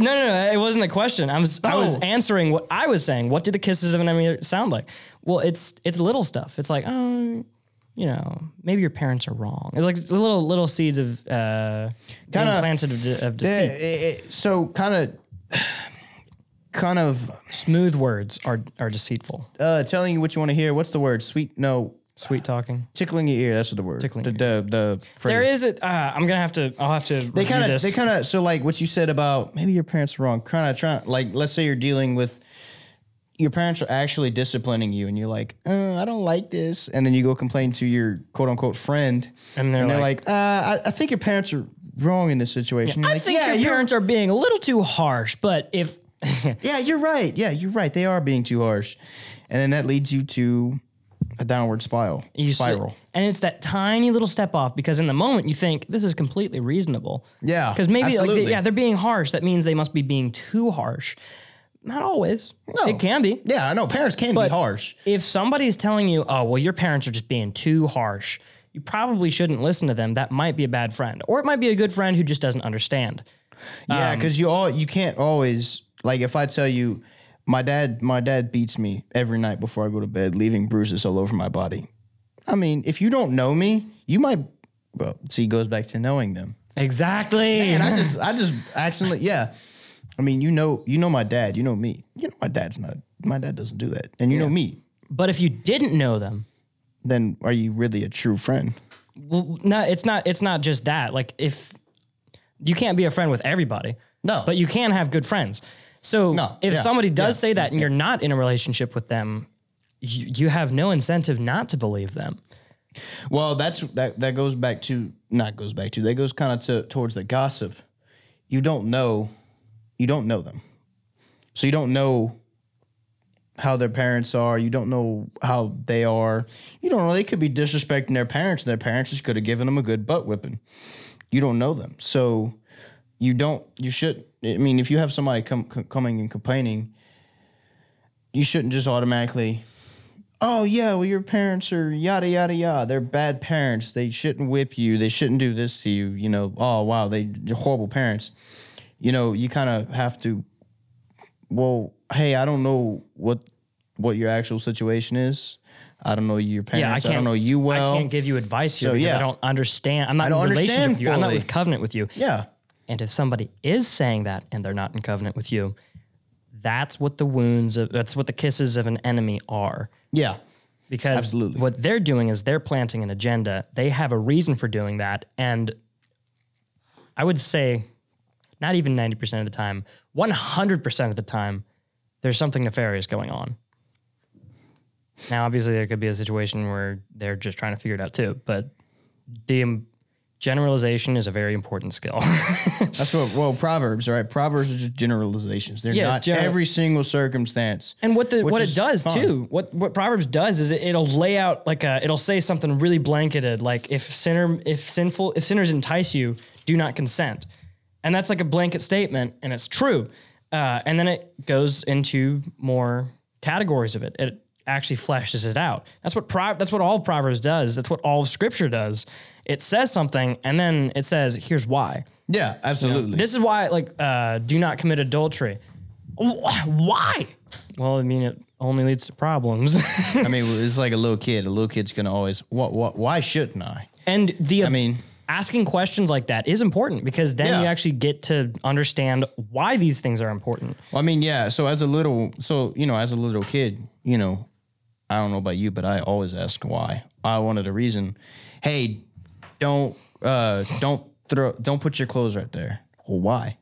No, no, no. It wasn't a question. I was I was Oh. answering what I was saying. What do the kisses of an enemy sound like? Well, it's it's little stuff. It's like, oh, you know, maybe your parents are wrong. It's like little little seeds of uh, Kinda- planted of, de- of Yeah, deceit. it- it- so kind of, kind of Smooth words are are deceitful. uh, telling you what you want to hear. What's the word? Sweet? No, Sweet talking. tickling your ear. That's what the word. Tickling the, your the the phrase. There is a. Uh, I'm gonna have to. I'll have to. They kind of. They kind of. So like what you said about maybe your parents are wrong. Kind of trying. Like let's say you're dealing with. Your parents are actually disciplining you, and you're like, uh, "I don't like this," and then you go complain to your quote unquote friend, And they're like, uh, I, "I think your parents are wrong in this situation." You're I like, think yeah, your you're- parents are being a little too harsh, but if Yeah, you're right. Yeah, you're right. They are being too harsh, and then that leads you to a downward spiral. you spiral. and it's that tiny little step off because in the moment you think this is completely reasonable. Yeah, Because maybe like they, yeah, they're being harsh. That means they must be being too harsh. Not always. No. It can be. yeah, I know parents can But be harsh. If somebody's telling you, "Oh, well, your parents are just being too harsh," you probably shouldn't listen to them. That might be a bad friend, or it might be a good friend who just doesn't understand. Yeah, Um, because you all you can't always like if I tell you, my dad my dad beats me every night before I go to bed, leaving bruises all over my body. I mean, if you don't know me, you might. Well, see, goes back to knowing them. Exactly. And I just I just accidentally yeah. I mean, you know, you know my dad. You know me. You know my dad's not. My dad doesn't do that, and you know me. but if you didn't know them, Then are you really a true friend? well, no, it's not. It's not just that. Like if you can't be a friend with everybody, No. but you can have good friends. So No, if yeah, somebody does yeah, say that and you're not in a relationship with them, you, you have no incentive not to believe them. Well, that's that that goes back to not goes back to that goes kind of to towards the gossip. You don't know, you don't know them, so you don't know how their parents are. You don't know how they are. You don't know they could be disrespecting their parents, and their parents just could have given them a good butt whipping. You don't know them, so you don't. You should. I mean, if you have somebody come, c- coming and complaining, you shouldn't just automatically oh yeah, well your parents are yada yada yada. They're bad parents. They shouldn't whip you. They shouldn't do this to you. You know, oh wow, they, they're horrible parents. You know, you kind of have to. Well, hey, I don't know what what your actual situation is. I don't know your parents. Yeah, I I, can't don't know you well. I can't give you advice here So, because I don't understand. I'm not don't in relationship with you. I'm not fully. with covenant with you. yeah, And if somebody is saying that and they're not in covenant with you, that's what the wounds of that's what the kisses of an enemy are. yeah, Because Absolutely. what they're doing is they're planting an agenda. They have a reason for doing that. And I would say not even 90% of the time, 100% of the time, there's something nefarious going on. Now, obviously, there could be a situation where they're just trying to figure it out too, but the generalization is a very important skill. that's what. Well, proverbs, right? Proverbs are just generalizations. They're Yeah, not general- every single circumstance. And what the what it does fine. too, what what Proverbs does is it, it'll lay out like a it'll say something really blanketed, like if sinner if sinful if sinners entice you, do not consent, and that's like a blanket statement, and it's true. Uh, and then it goes into more categories of it. It actually fleshes it out. That's what Pro- that's what all of Proverbs does. That's what all of Scripture does. It says something and then it says, "Here's why." Yeah, absolutely. This is why, like, uh, do not commit adultery. Why? Well, I mean, it only leads to problems. I mean, it's like a little kid. A little kid's gonna always, what, what, why shouldn't I? and the I mean, asking questions like that is important because then Yeah. you actually get to understand why these things are important. Well, I mean, yeah. So as a little, so you know, as a little kid, you know, I don't know about you, but I always ask why. I wanted a reason. Hey, don't, uh, don't throw, don't put your clothes right there. Well, why?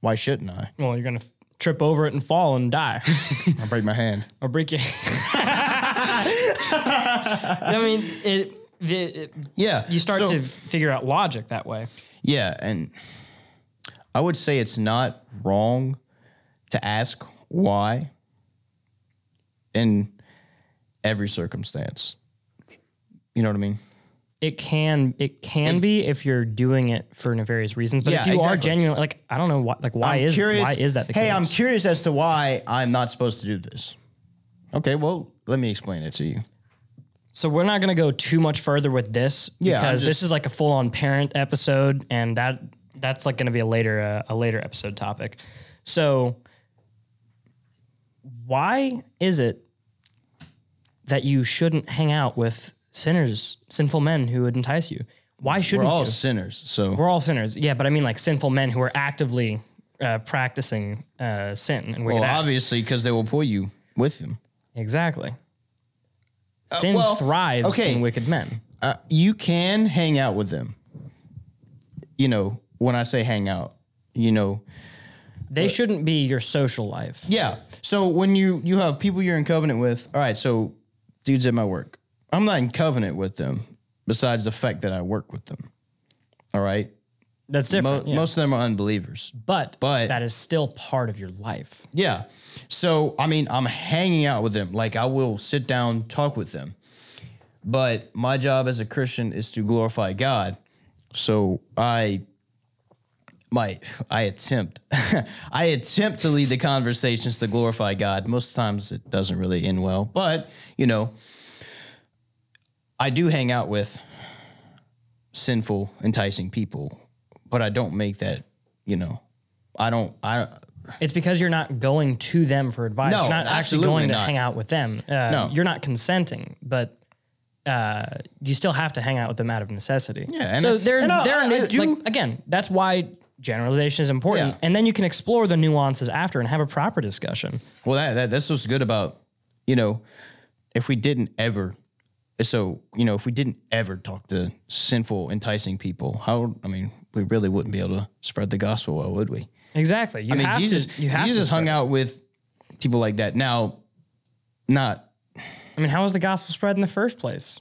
Why shouldn't I? Well, you're gonna f- trip over it and fall and die, I'll break my hand. or break your. I mean, it. The, it Yeah, you start so- to figure out logic that way. Yeah, and I would say it's not wrong to ask why in every circumstance. You know what I mean? It can it can be if you're doing it for nefarious reasons, but if Yeah, you are exactly. genuine, like I don't know why, like why I'm is curious- why is that the hey, case? I'm curious as to why I'm not supposed to do this. Okay, well, let me explain it to you. So we're not going to go too much further with this Yeah, because this is like a full-on parent episode, and that that's like going to be a later uh, a later episode topic. So why is it that you shouldn't hang out with sinners, sinful men who would entice you? Why shouldn't you all you? sinners, so We're all sinners, yeah, but I mean like sinful men who are actively uh, practicing uh, sin and wicked well, acts. obviously, because they will pull you with them. Exactly. Sin Uh, well, thrives okay. in wicked men. Uh, you can hang out with them. You know, when I say hang out, you know, They shouldn't be your social life. Yeah. So when you you have people you're in covenant with, all right. So dudes at my work, I'm not in covenant with them. Besides the fact that I work with them, all right. That's Mo- different. yeah. Most of them are unbelievers. but, but- that is still part of your life. Yeah. So I mean, I'm hanging out with them. Like I will sit down, talk with them. But my job as a Christian is to glorify God. So I my I attempt I attempt to lead the conversations to glorify God. Most times it doesn't really end well. But, you know, I do hang out with sinful, enticing people, but I don't make that, you know, I don't I It's because you're not going to them for advice. No, you're not actually going to hang out with them. Uh, No. You're not consenting, but uh, you still have to hang out with them out of necessity. Yeah, and so there, I- there, I- I do- like again, that's why generalization is important, Yeah. and then you can explore the nuances after and have a proper discussion. Well, that, that that's what's good about, you know, if we didn't ever, so you know, if we didn't ever talk to sinful, enticing people, how? I mean, we really wouldn't be able to spread the gospel well, would we? Exactly. You I mean, have Jesus, to. You have Jesus hung out with people like that. Now, not I mean, how was the gospel spread in the first place?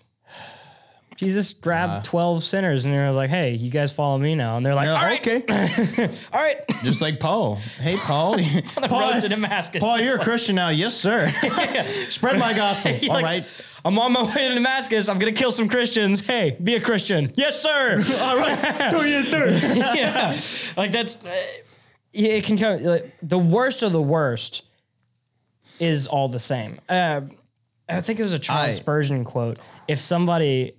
Jesus grabbed 12 sinners and he was like, hey, you guys follow me now. And they're like, all right, okay, all right. just like Paul. Hey, Paul, the road to Damascus. Paul, Just you're a like- Christian now, yes, sir. spread my gospel. All like, right. I'm on my way to Damascus. I'm going to kill some Christians. Hey, be a Christian. Yes, sir. all right. Do your thing. yeah. Like that's, uh, yeah, it can come, like, the worst of the worst is all the same. Uh, I think it was a Charles I- Spurgeon quote. If somebody,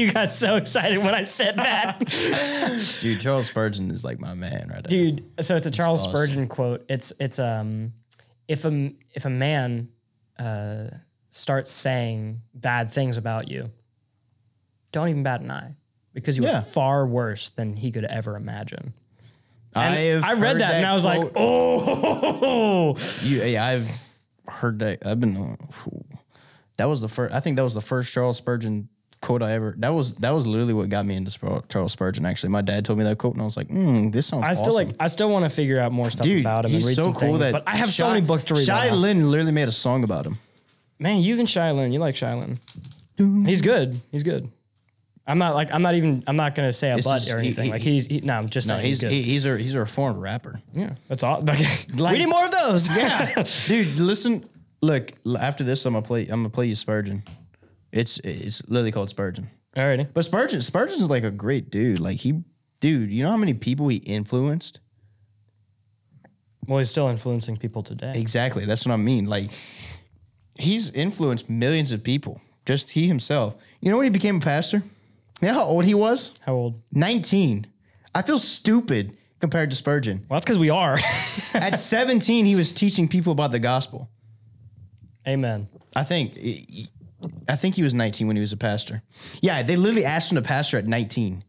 you got so excited when I said that. Dude, Charles Spurgeon is like my man right there. dude. So it's a Charles awesome. Spurgeon quote. It's it's um, if a if a man uh starts saying bad things about you, don't even bat an eye because you Yeah. are far worse than he could ever imagine. And I've I read heard that, and I was quote- like, oh, You, hey, I've heard that. I've been. uh, that was the first. I think that was the first Charles Spurgeon quote I ever. That was that was literally what got me into Spur- Charles Spurgeon. Actually, my dad told me that quote, and I was like, mm, "This sounds." I still awesome. like. I still want to figure out more stuff Dude, about him and he's read so some cool things. that. But I have so many books to read. Shai. Linne literally made a song about him. Man, you and Shai Linne, you like Shai Linne. He's good. He's good. I'm not like I'm not even I'm not gonna say a This but is- or anything. he- like he's he, no, I'm just No, saying he's he's, he's a he's a reformed rapper. yeah, that's all. Like, Like- we need more of those. Yeah, dude, listen. Look, after this, I'm gonna play. I'm gonna play you Spurgeon. It's it's literally called Spurgeon. Alrighty. But Spurgeon, Spurgeon's like a great dude. Like he, dude, you know how many people he influenced? Well, he's still influencing people today. Exactly. That's what I mean. Like he's influenced millions of people. Just he himself. You know when he became a pastor? You know how old he was? How old? 19. I feel stupid compared to Spurgeon. Well, that's because we are. At 17, he was teaching people about the gospel. Amen. I think I think he was 19 when he was a pastor. Yeah, they literally asked him to pastor at 19.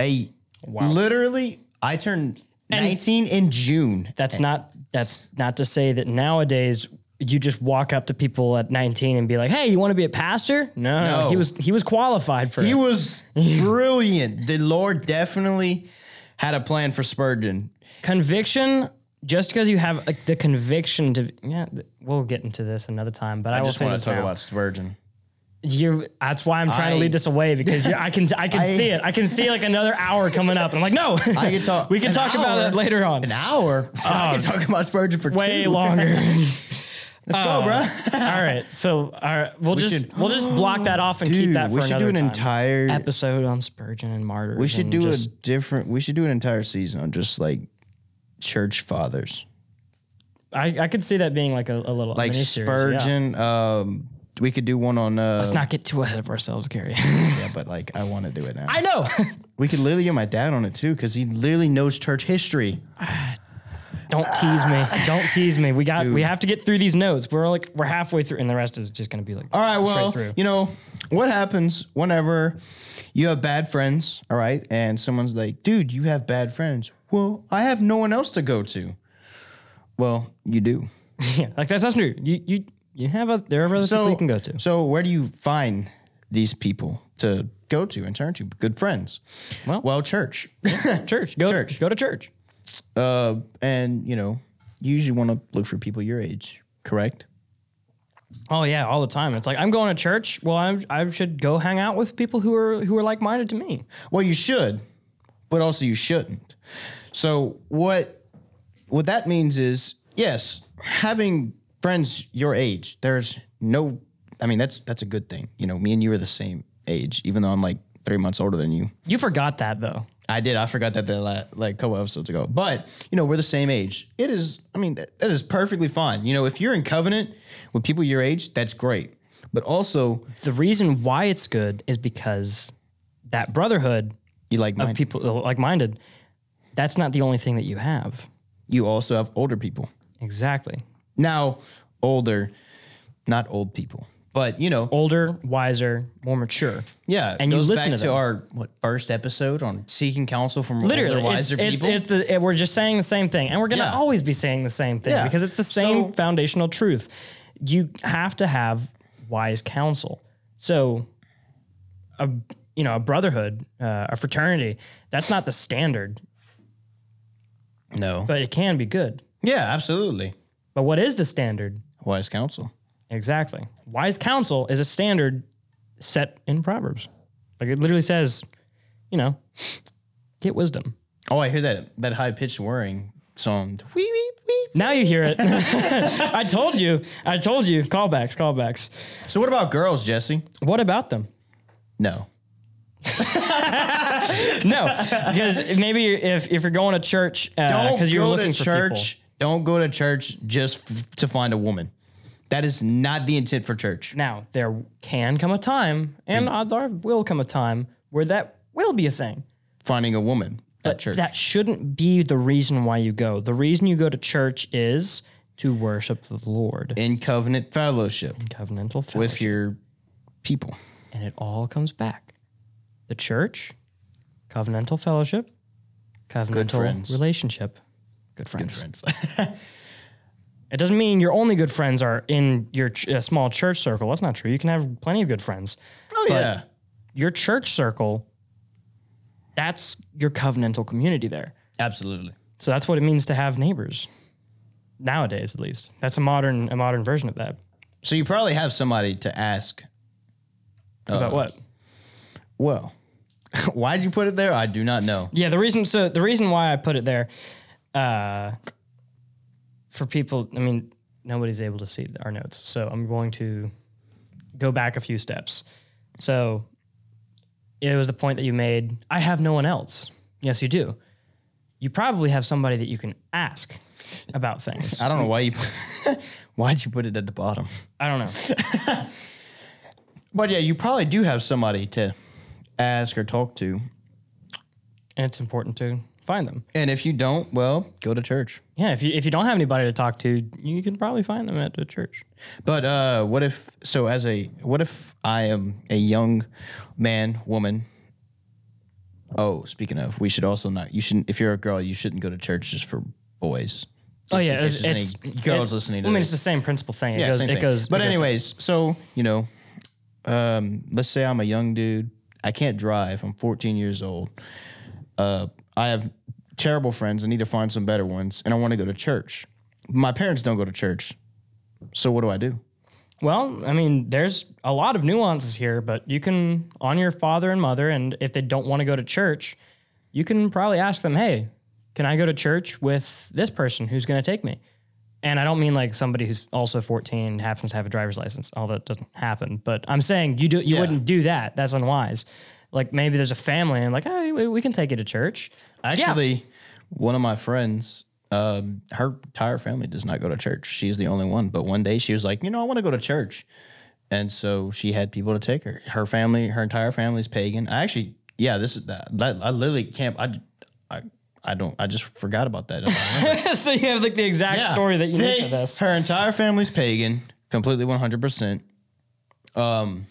A literally I turned 19 in June. That's not that's not to say that nowadays you just walk up to people at 19 and be like, "Hey, you want to be a pastor?" No, no, No. he was he was qualified for He it. was brilliant. The Lord definitely had a plan for Spurgeon. conviction. Just because you have like, the conviction to, yeah, th- we'll get into this another time. But I, I will just say want this to talk now. about Spurgeon. you that's why I'm trying to lead this away because you, I can I can I- see it. I can see like another hour coming up, and I'm like, no, I can talk. we can an talk about hour- it later on. An hour. Um, I can talk about Spurgeon for Way two. longer. Let's go, bro. Uh, all right, so all right, we'll just should- we'll just block that off and keep Dude, that for we should another do an time. entire. episode on Spurgeon and martyrs. we should and do just, a different. We should do an entire season on just like church fathers, I, I could see that being like a, a little like miniseries, yeah. Spurgeon. Um, we could do one on. Uh, Let's not get too ahead of ourselves, Gary. yeah, but like I want to do it now. I know. we could literally get my dad on it too because he literally knows church history. Don't tease me. Don't tease me. We got we have to get through these notes. We're like we're halfway through, and the rest is just gonna be like All right, well, straight through. you know what happens whenever you have bad friends, all right, and someone's like, "Dude, you have bad friends." Well, I have no one else to go to. Well, you do. yeah, like that's not true. You you you have a there are other people you can go to. So where do you find these people to go to and turn to? Good friends. Well- well, church. Church. Go Church. Go to church. uh, and you know, you usually want to look for people your age, correct? Oh yeah, all the time. It's like I'm going to church. Well, I'm, I should go hang out with people who are who are like minded to me. Well, you should, but also you shouldn't. So what what that means is yes, having friends your age. There's no, I mean that's that's a good thing. You know, me and you are the same age, even though I'm like three months older than you. You forgot that though. I did. I forgot that the like a couple episodes ago. But you know, we're the same age. It is. I mean, that, that is perfectly fine. You know, if you're in covenant with people your age, that's great. But also, The reason why it's good is because that brotherhood you like of people like minded. That's not the only thing that you have. You also have older people. Exactly. Now, older, not old people, but you know, Older, wiser, more mature. yeah. and you listen to to, them. our what first episode on seeking counsel from Literally, older, wiser it's, people. it's the, it- we're just saying the same thing, and we're gonna Yeah. always be saying the same thing Yeah. because it's the same So- foundational truth. You have to have wise counsel. So, a you know a brotherhood, uh, a fraternity. That's not the standard, no, but it can be good. yeah, absolutely. But what is the standard? Wise counsel. Exactly. Wise counsel is a standard set in Proverbs. Like it literally says, you know, get wisdom. Oh, I hear that that high pitched whirring song. Wee wee wee. Now you hear it. I told you. I told you. Callbacks, callbacks. So what about girls, Jesse? What about them? No. No, because maybe if, if you're going to church uh, Don't you're go looking to for church. Don't go to church just f- to find a woman. That is not the intent for church. Now there can come a time, and mm. odds are will come a time where that will be a thing. Finding a woman at church. that shouldn't be the reason why you go. The reason you go to church is to worship the Lord. in covenant fellowship Covenantal fellowship. with your people. and it all comes back. The church, covenantal fellowship, covenantal friends. relationship, good friends. Friends. It doesn't mean your only good friends are in your ch- uh, small church circle. That's not true. You can have plenty of good friends. oh yeah. Your church circle, that's your covenantal community there. Absolutely. So that's what it means to have neighbors. Nowadays, at least, that's a modern a modern version of that. So you probably have somebody to ask. About what? Well, why'd you put it there? I do not know. Yeah, the reason so the reason why I put it there, uh, for people, I mean, nobody's able to see our notes, so I'm going to go back a few steps. So it was the point that you made. I have no one else. Yes, you do. You probably have somebody that you can ask. about things. I don't know why you why'd you put it at the bottom. I don't know. But yeah, you probably do have somebody to ask or talk to. And it's important to find them. And if you don't, well, go to church. Yeah, if you if you don't have anybody to talk to, you can probably find them at the church. But uh, what if so as a what if I am a young man, woman? Oh, speaking of, we should also not. You shouldn't. If you're a girl, you shouldn't go to church just for boys. Oh yeah, it's, it's any girls it- listening to I mean, this. it's the same principle thing. It Yeah, goes. same It goes. But it goes- anyways, so you know, um, let's say I'm a young dude. I can't drive. I'm 14 years old. Uh, I have terrible friends. I need to find some better ones, and I want to go to church. My parents don't go to church, so what do I do? Well, I mean, there's a lot of nuances here, but you can on your father and mother, and if they don't want to go to church, you can probably ask them, "Hey, can I go to church with this person who's going to take me?" And I don't mean like somebody who's also 14 happens to have a driver's license. All that doesn't happen. But I'm saying you do you Yeah. wouldn't do that. That's unwise. Like maybe there's a family and like, hey, we, we can take you to church. Actually, one of my friends, um, her entire family does not go to church. She's the only one. But one day she was like, you know, I want to go to church. And so she had people to take her. Her family, her entire family's pagan. I actually, yeah, this is that. that I literally can't. I, I, I don't. I just forgot about that. so you have like the exact Yeah. story that you They- need for this. Her entire family's pagan, completely one hundred percent. Um,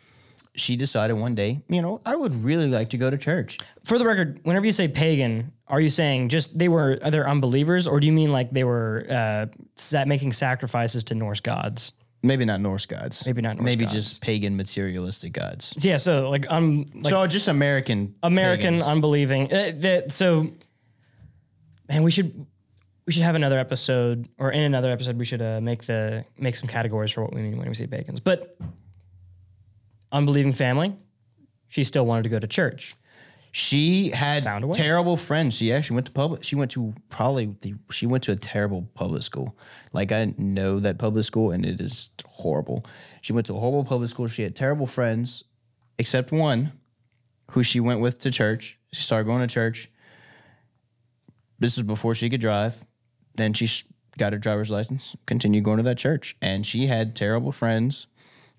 she decided one day, you know, I would really like to go to church. For the record, whenever you say pagan, are you saying just they were other unbelievers, or do you mean like they were uh, sa- making sacrifices to Norse gods? Maybe not Norse gods. Maybe not Norse Maybe gods. just pagan materialistic gods. Yeah, so like um, like so just American. American pagans. unbelieving. Uh, that so, man, we should we should have another episode, or in another episode, we should uh, make the make some categories for what we mean when we say pagans. But unbelieving family, she still wanted to go to church. She had Found a way. terrible friends. She actually went to public. She went to probably the. She went to a terrible public school. Like I know that public school, and it is horrible. She went to a horrible public school. She had terrible friends, except one, who she went with to church. She started going to church. This was before she could drive. Then she got her driver's license. Continued going to that church, and she had terrible friends.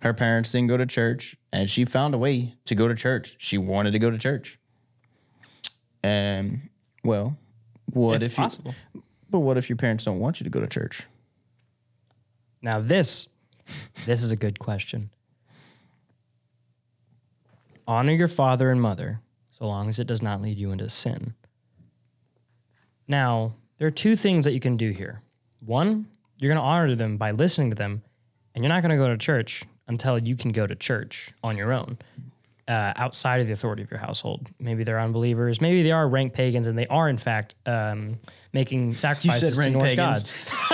Her parents didn't go to church, and she found a way to go to church. She wanted to go to church. And well, what It's if possible. you? But what if your parents don't want you to go to church? Now this, this is a good question. Honor your father and mother, so long as it does not lead you into sin. Now, there are two things that you can do here. One, you're going to honor them by listening to them, and you're not going to go to church until you can go to church on your own, uh, outside of the authority of your household. Maybe they're unbelievers. Maybe they are rank pagans, and they are in fact um, making sacrifices to Norse pagans. gods.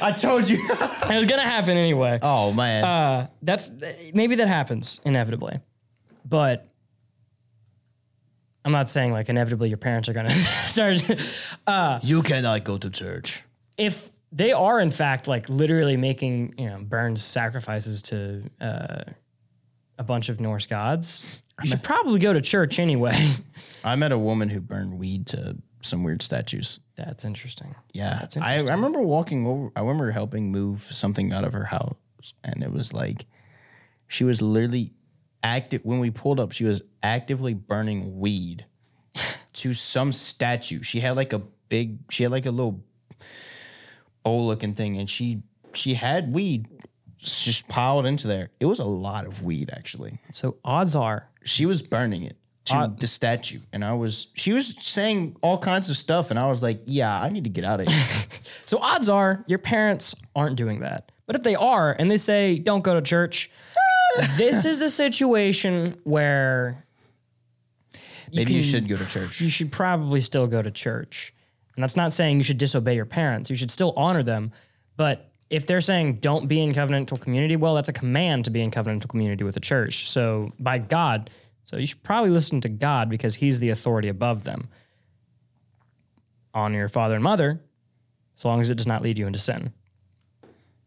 I told you. it was gonna happen anyway. oh man. Uh, that's maybe that happens inevitably, but I'm not saying like inevitably your parents are gonna start. you cannot go to church. if they are in fact like literally making you know burns sacrifices to uh, a bunch of Norse gods, you should probably go to church anyway. I met a woman who burned weed to some weird statues. That's interesting. Yeah, That's I, I remember walking over. I remember helping move something out of her house, and it was like she was literally active. When we pulled up, she was actively burning weed to some statue. She had like a big. She had like a little bowl looking thing, and she she had weed just piled into there. It was a lot of weed, actually. So odds are She was burning it to the statue, and I was. She was saying all kinds of stuff, and I was like, "Yeah, I need to get out of here." So odds are your parents aren't doing that. But if they are and they say don't go to church, this is the situation where Maybe you can- should go to church. you should probably still go to church. And that's not saying you should disobey your parents. You should still honor them. But if they're saying don't be in covenantal community, well, that's a command to be in covenantal community with the church. So by God, so you should probably listen to God because he's the authority above them. Honor your father and mother, as long as it does not lead you into sin.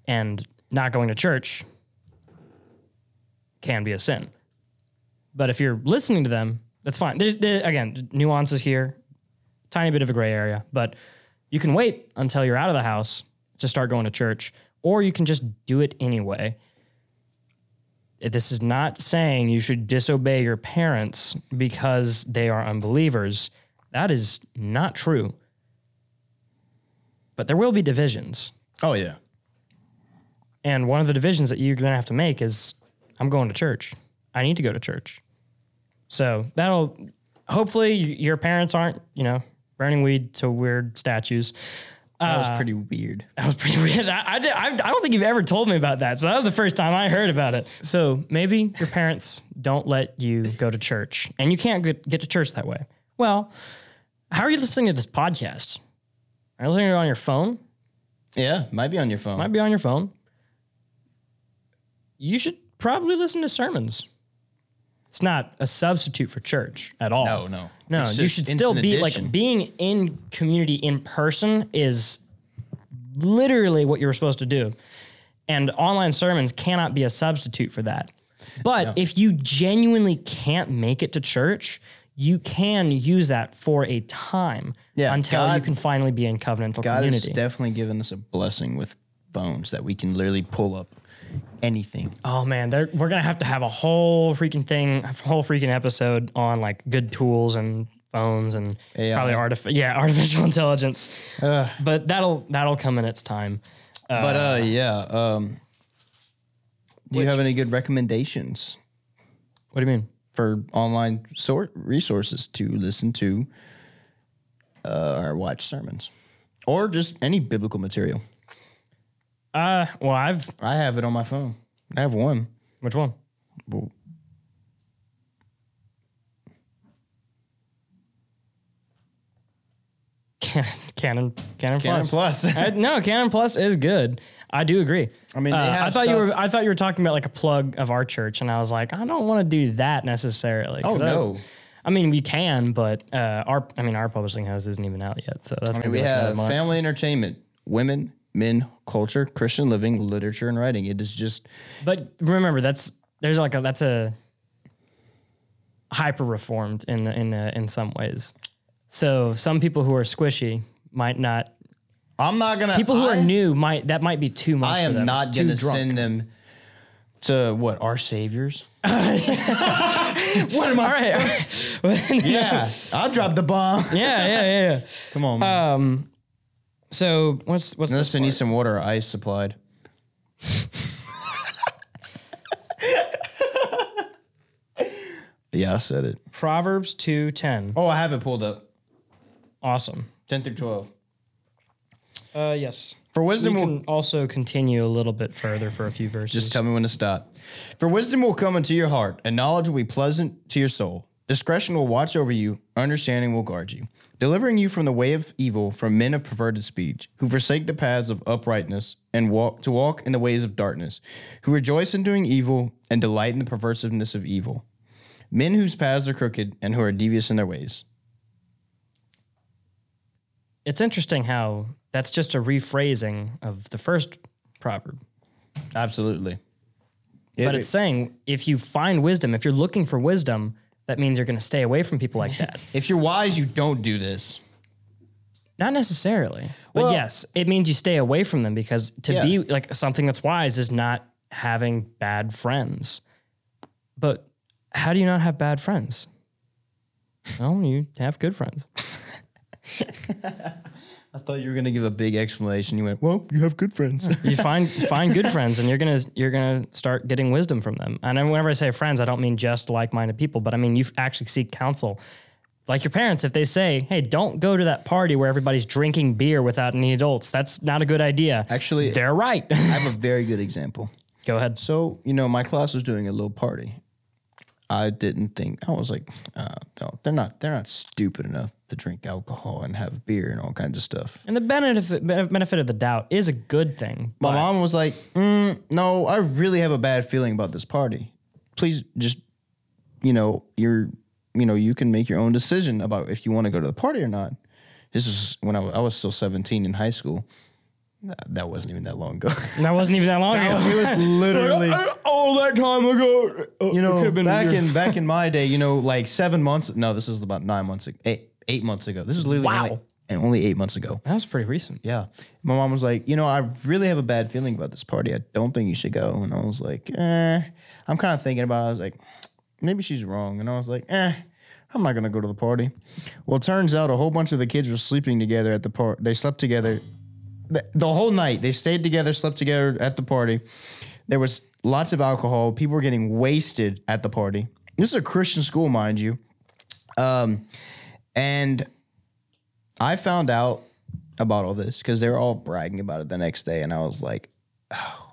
And not going to church can be a sin. But if you're listening to them, that's fine. There's, there, again, nuances here, tiny bit of a gray area, but You can wait until you're out of the house to start going to church, or you can just do it anyway. This is not saying you should disobey your parents because they are unbelievers. That is not true. But there will be divisions. Oh yeah. And one of the divisions that you're going to have to make is I'm going to church. I need to go to church. So that'll hopefully your parents aren't, you know, burning weed to weird statues. That was uh, pretty weird. That was pretty weird. I, I, did, I, I don't think you've ever told me about that. So that was the first time I heard about it. So maybe your parents don't let you go to church and you can't get, get to church that way. Well, how are you listening to this podcast? Are you listening to it on your phone? Yeah, might be on your phone. might be on your phone. You should probably listen to sermons. It's not a substitute for church at all. No, no. No, It's you should still be addition. like being in community in person is literally what you're supposed to do. And online sermons cannot be a substitute for that. But if you genuinely can't make it to church, you can use that for a time Yeah, until you can finally be in covenantal God has community. definitely given us a blessing with phones that we can literally pull up anything. Oh man, they're, we're gonna have to have a whole freaking thing, a whole freaking episode on like good tools and phones and AI. probably artif- yeah, artificial intelligence. but that'll that'll come in its time. but uh yeah, um do you have any good recommendations What do you mean? for online sort resources to listen to uh, or watch sermons or just any biblical material? Uh, well, I've I have it on my phone. I have one. which one? Well, Canon, Canon, Canon, Plus. Plus. Uh, no, Canon Plus is good. I do agree. I mean, they Uh, I have thought you were. stuff- I thought you were talking about like a plug of our church, and I was like, I don't want to do that necessarily. Oh 'cause I- no. I mean, we can, but uh, our. I mean, our publishing house isn't even out yet, so that's. I gonna mean, be we like another have month. family entertainment, women, men, culture, Christian living, literature, and writing. It is just But remember, that's there's like a that's a hyper reformed in the, in uh in some ways. So some people who are squishy might not. I'm not gonna. People who I, are new might that might be too much. I am them, not gonna drunk. send them to what our saviors. What am I? All right. all right. Yeah, I'll drop the bomb. yeah, yeah, yeah, yeah. Come on, man. Um. So what's what's Unless this? they need part? some water or ice supplied. yeah, I said it. Proverbs two ten. Oh, I have it pulled up. Awesome. 10 through 12. Uh, yes. For wisdom, We will can also continue a little bit further for a few verses. Just tell me when to stop. For wisdom will come into your heart, and knowledge will be pleasant to your soul. Discretion will watch over you, understanding will guard you, delivering you from the way of evil, from men of perverted speech, who forsake the paths of uprightness and walk to walk in the ways of darkness, who rejoice in doing evil and delight in the perversiveness of evil. Men whose paths are crooked and who are devious in their ways. it's interesting how that's just a rephrasing of the first proverb. Absolutely. But it's saying if you find wisdom, if you're looking for wisdom, that means you're going to stay away from people like that. if you're wise, you don't do this. Not necessarily, but Well- yes, it means you stay away from them because to Yeah. be like something that's wise is not having bad friends. But how do you not have bad friends? Well, you have good friends. I thought you were gonna give a big explanation. You went, "Well, you have good friends." You find find good friends, and you're gonna you're gonna start getting wisdom from them. And whenever I say friends, I don't mean just like minded people, but I mean you actually seek counsel. Like your parents, if they say, "Hey, don't go to that party where everybody's drinking beer without any adults," that's not a good idea. Actually, they're right. I have a very good example. go ahead. So, you know, my class was doing a little party. I didn't think I was like, uh, no, they're not they're not stupid enough to drink alcohol and have beer and all kinds of stuff. And the benefit benefit of the doubt is a good thing. My but- mom was like, mm, no, I really have a bad feeling about this party. Please just, you know, you're, you know, you can make your own decision about if you want to go to the party or not. This was when I was, I was still 17 in high school. That, that wasn't even that long ago. that wasn't even that long ago. it was literally all that time ago. you know, back in back in my day, you know, like seven months. No, this is about nine months, ago, eight eight months ago. This is literally Wow. only, and only eight months ago. That was pretty recent. Yeah. My mom was like, you know, I really have a bad feeling about this party. I don't think you should go. And I was like, eh. I'm kind of thinking about it. I was like, maybe she's wrong. And I was like, eh, I'm not going to go to the party. Well, it turns out a whole bunch of the kids were sleeping together at the party. They slept together the, the whole night. They stayed together, slept together at the party. There was lots of alcohol. People were getting wasted at the party. This is a Christian school, mind you. Um, and I found out about all this because they were all bragging about it the next day, and I was like, oh.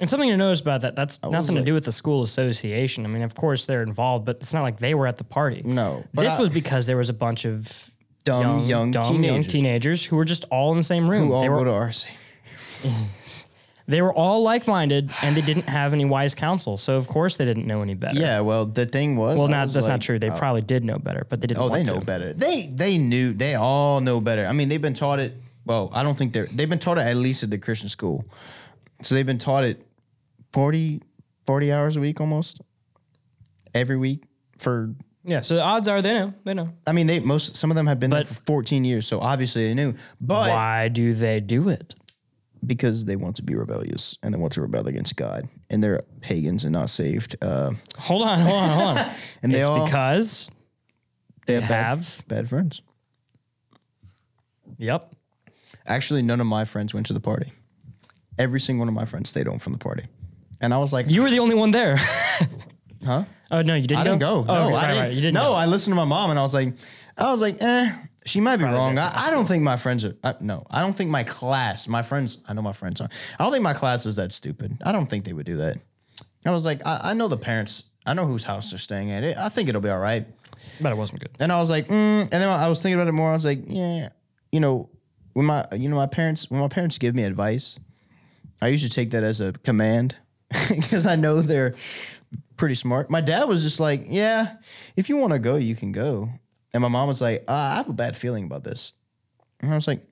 And something to notice about that, that's nothing like- to do with the school association. I mean, of course they're involved, but it's not like they were at the party. No, but this I- was because there was a bunch of dumb young, dumb young teenagers teenagers who were just all in the same room. who all they, go were, to RC. they were all like-minded and they didn't have any wise counsel. So of course they didn't know any better. Yeah, well, the thing was, Well, I not was that's not true. They oh. probably did know better, but they didn't Oh, they know to. better. They they knew. They all know better. I mean, they've been taught it. Well, I don't think they're. They've been taught it at least at the Christian school. So they've been taught it 40, 40 hours a week almost every week for. Yeah, so the odds are they know. They know. I mean, they most some of them have been But- there for fourteen years, so obviously they knew. But Why do they do it? because they want to be rebellious and they want to rebel against God, and they're pagans and not saved. Uh, Hold on, hold on, hold on. and they it's all because they they have bad, have. bad friends. Yep. Actually, none of my friends went to the party. Every single one of my friends stayed home from the party, and I was like, You were the only one there. "Huh? oh no, you didn't. I didn't go. Oh, no, okay, I right, didn't. right. You didn't. No, go. I listened to my mom, and I was like, I was like, eh, she might be wrong. I, I don't think my friends are. I, no, I don't think my class, my friends. I know my friends are. I don't think my class is that stupid. I don't think they would do that. I was like, I, I know the parents. I know whose house they're staying at. I think it'll be all right. but it wasn't good. And I was like, mm, and then I was thinking about it more. I was like, yeah, you know, when my, you know, my parents, when my parents give me advice, I usually take that as a command because I know they're pretty smart. My dad was just like, yeah, if you want to go, you can go. And my mom was like, uh, I have a bad feeling about this. And I was like,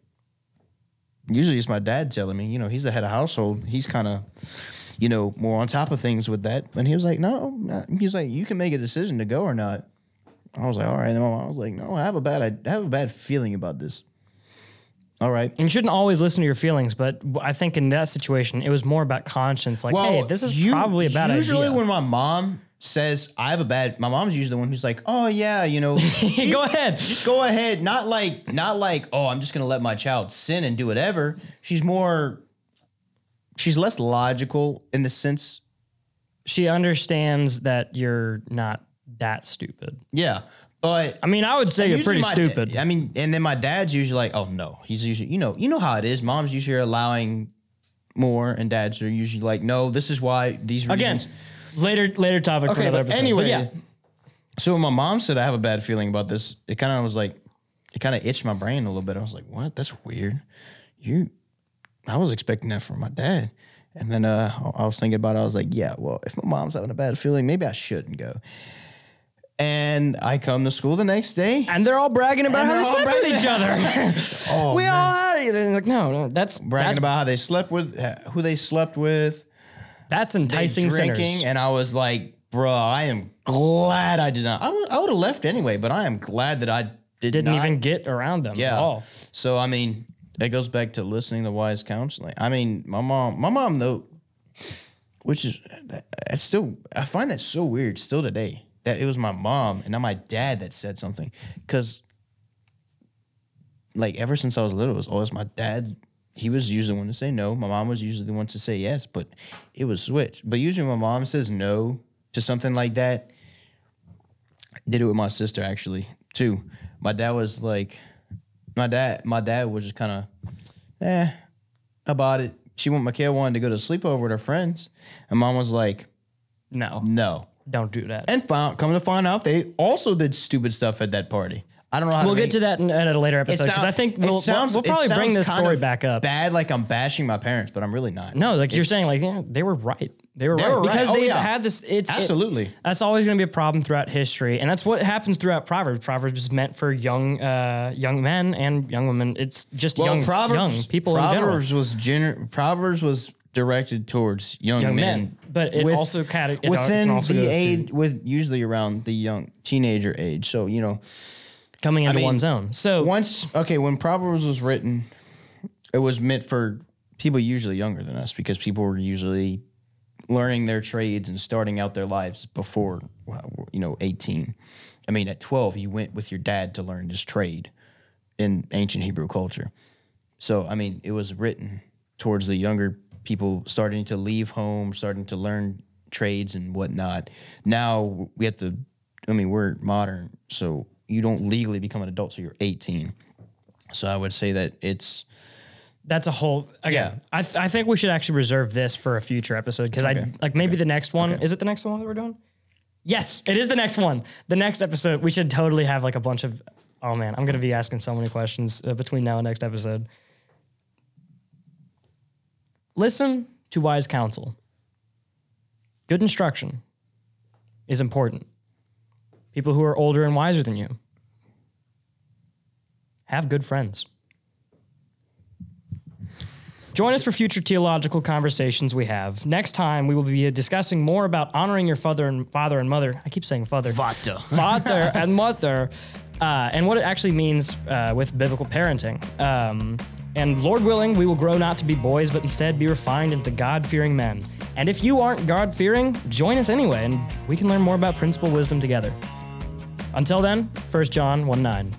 usually it's my dad telling me, you know, he's the head of household. He's kind of, you know, more on top of things with that. And he was like, no, uh," he was like, you can make a decision to go or not. I was like, all right. And my mom was like, no, I have a bad, I have a bad feeling about this. All right. And you shouldn't always listen to your feelings, but I think in that situation, it was more about conscience. Like, hey, this is you- probably a bad usually idea. when my mom says I have a bad, my mom's usually the one who's like, oh yeah, you know, Go ahead. just go ahead. Not like, not like, oh, I'm just gonna let my child sin and do whatever. She's more, she's less logical in the sense, She understands that you're not that stupid. yeah. But I mean, I would say you're pretty my stupid. I mean, and then my dad's usually like, oh no, he's usually, you know, you know how it is. Moms usually allowing more, and dads are usually like, no, this is why these Again, reasons. later later topic for Okay, another episode. anyway, But yeah, So when my mom said I have a bad feeling about this, it kind of was like, it kind of itched my brain a little bit. I was like, what? That's weird. You, I was expecting that from my dad. And then uh, I was thinking about it. I was like, yeah, well, if my mom's having a bad feeling, maybe I shouldn't go. And I come to school the next day. and they're all bragging about how they slept with each other. Oh, we all had it. And like, no, no, that's bragging that's, about how they slept with, who they slept with, that's enticing drinking. sinners. And I was like, bro, I am glad I did not. I would have left anyway, but I am glad that I did Didn't not even get around them Yeah. at all. So I mean, that goes back to listening to wise counseling. I mean, my mom, my mom though, which is it's still I find that so weird still today that it was my mom and not my dad that said something because like ever since I was little, it was always my dad. He was usually the one to say no. My mom was usually the one to say yes, but it was switched. But usually, my mom says no to something like that, I did it with my sister actually too. My dad was like, my dad, my dad was just kind of, eh, about it. She went. Mikhail wanted to go to sleepover with her friends, and mom was like, No, no. Don't do that. And found, come to find out, they also did stupid stuff at that party. I don't know how we'll to get make- to that in, at a later episode because I think we'll, we'll- sounds- we'll probably bring this kind story of back up. Bad, like I'm bashing my parents, but I'm really not. No, like you're saying, like yeah, they were right. They were They right were right. because Oh, they've yeah. had this. It's it- Absolutely. that's always going to be a problem throughout history, and that's what happens throughout Proverbs. Proverbs is meant for young, uh, young men and young women. It's just Well, young, Proverbs, young people in general, Proverbs was gener- Proverbs was directed towards young, young men, men. But it with- also it within also the age, with usually around the young teenager age. So you know, coming into mean, one's own. So Once okay, when Proverbs was written, it was meant for people usually younger than us because people were usually learning their trades and starting out their lives before you know 18. I mean, at 12 you went with your dad to learn his trade in ancient Hebrew culture. So, I mean, it was written towards the younger people starting to leave home, starting to learn trades and whatnot. Now we have to, I mean, we're modern, so you don't legally become an adult till you're 18. So I would say that it's, that's a whole again. Yeah. I th- I think we should actually reserve this for a future episode because I like maybe the next one is it the next one that we're doing? Yes, it is the next one. The next episode we should totally have like a bunch of. Oh man, I'm gonna be asking so many questions uh, between now and next episode. Listen to wise counsel. Good instruction is important. People who are older and wiser than you. Have good friends. Join us for future theological conversations we have. Next time, we will be discussing more about honoring your father and father and mother. I keep saying father. Vater. Father and mother, uh, and what it actually means uh, with biblical parenting. Um, and Lord willing, we will grow not to be boys, but instead be refined into God fearing men. And if you aren't God fearing, join us anyway, and we can learn more about principal wisdom together. Until then, 1 John 1 9.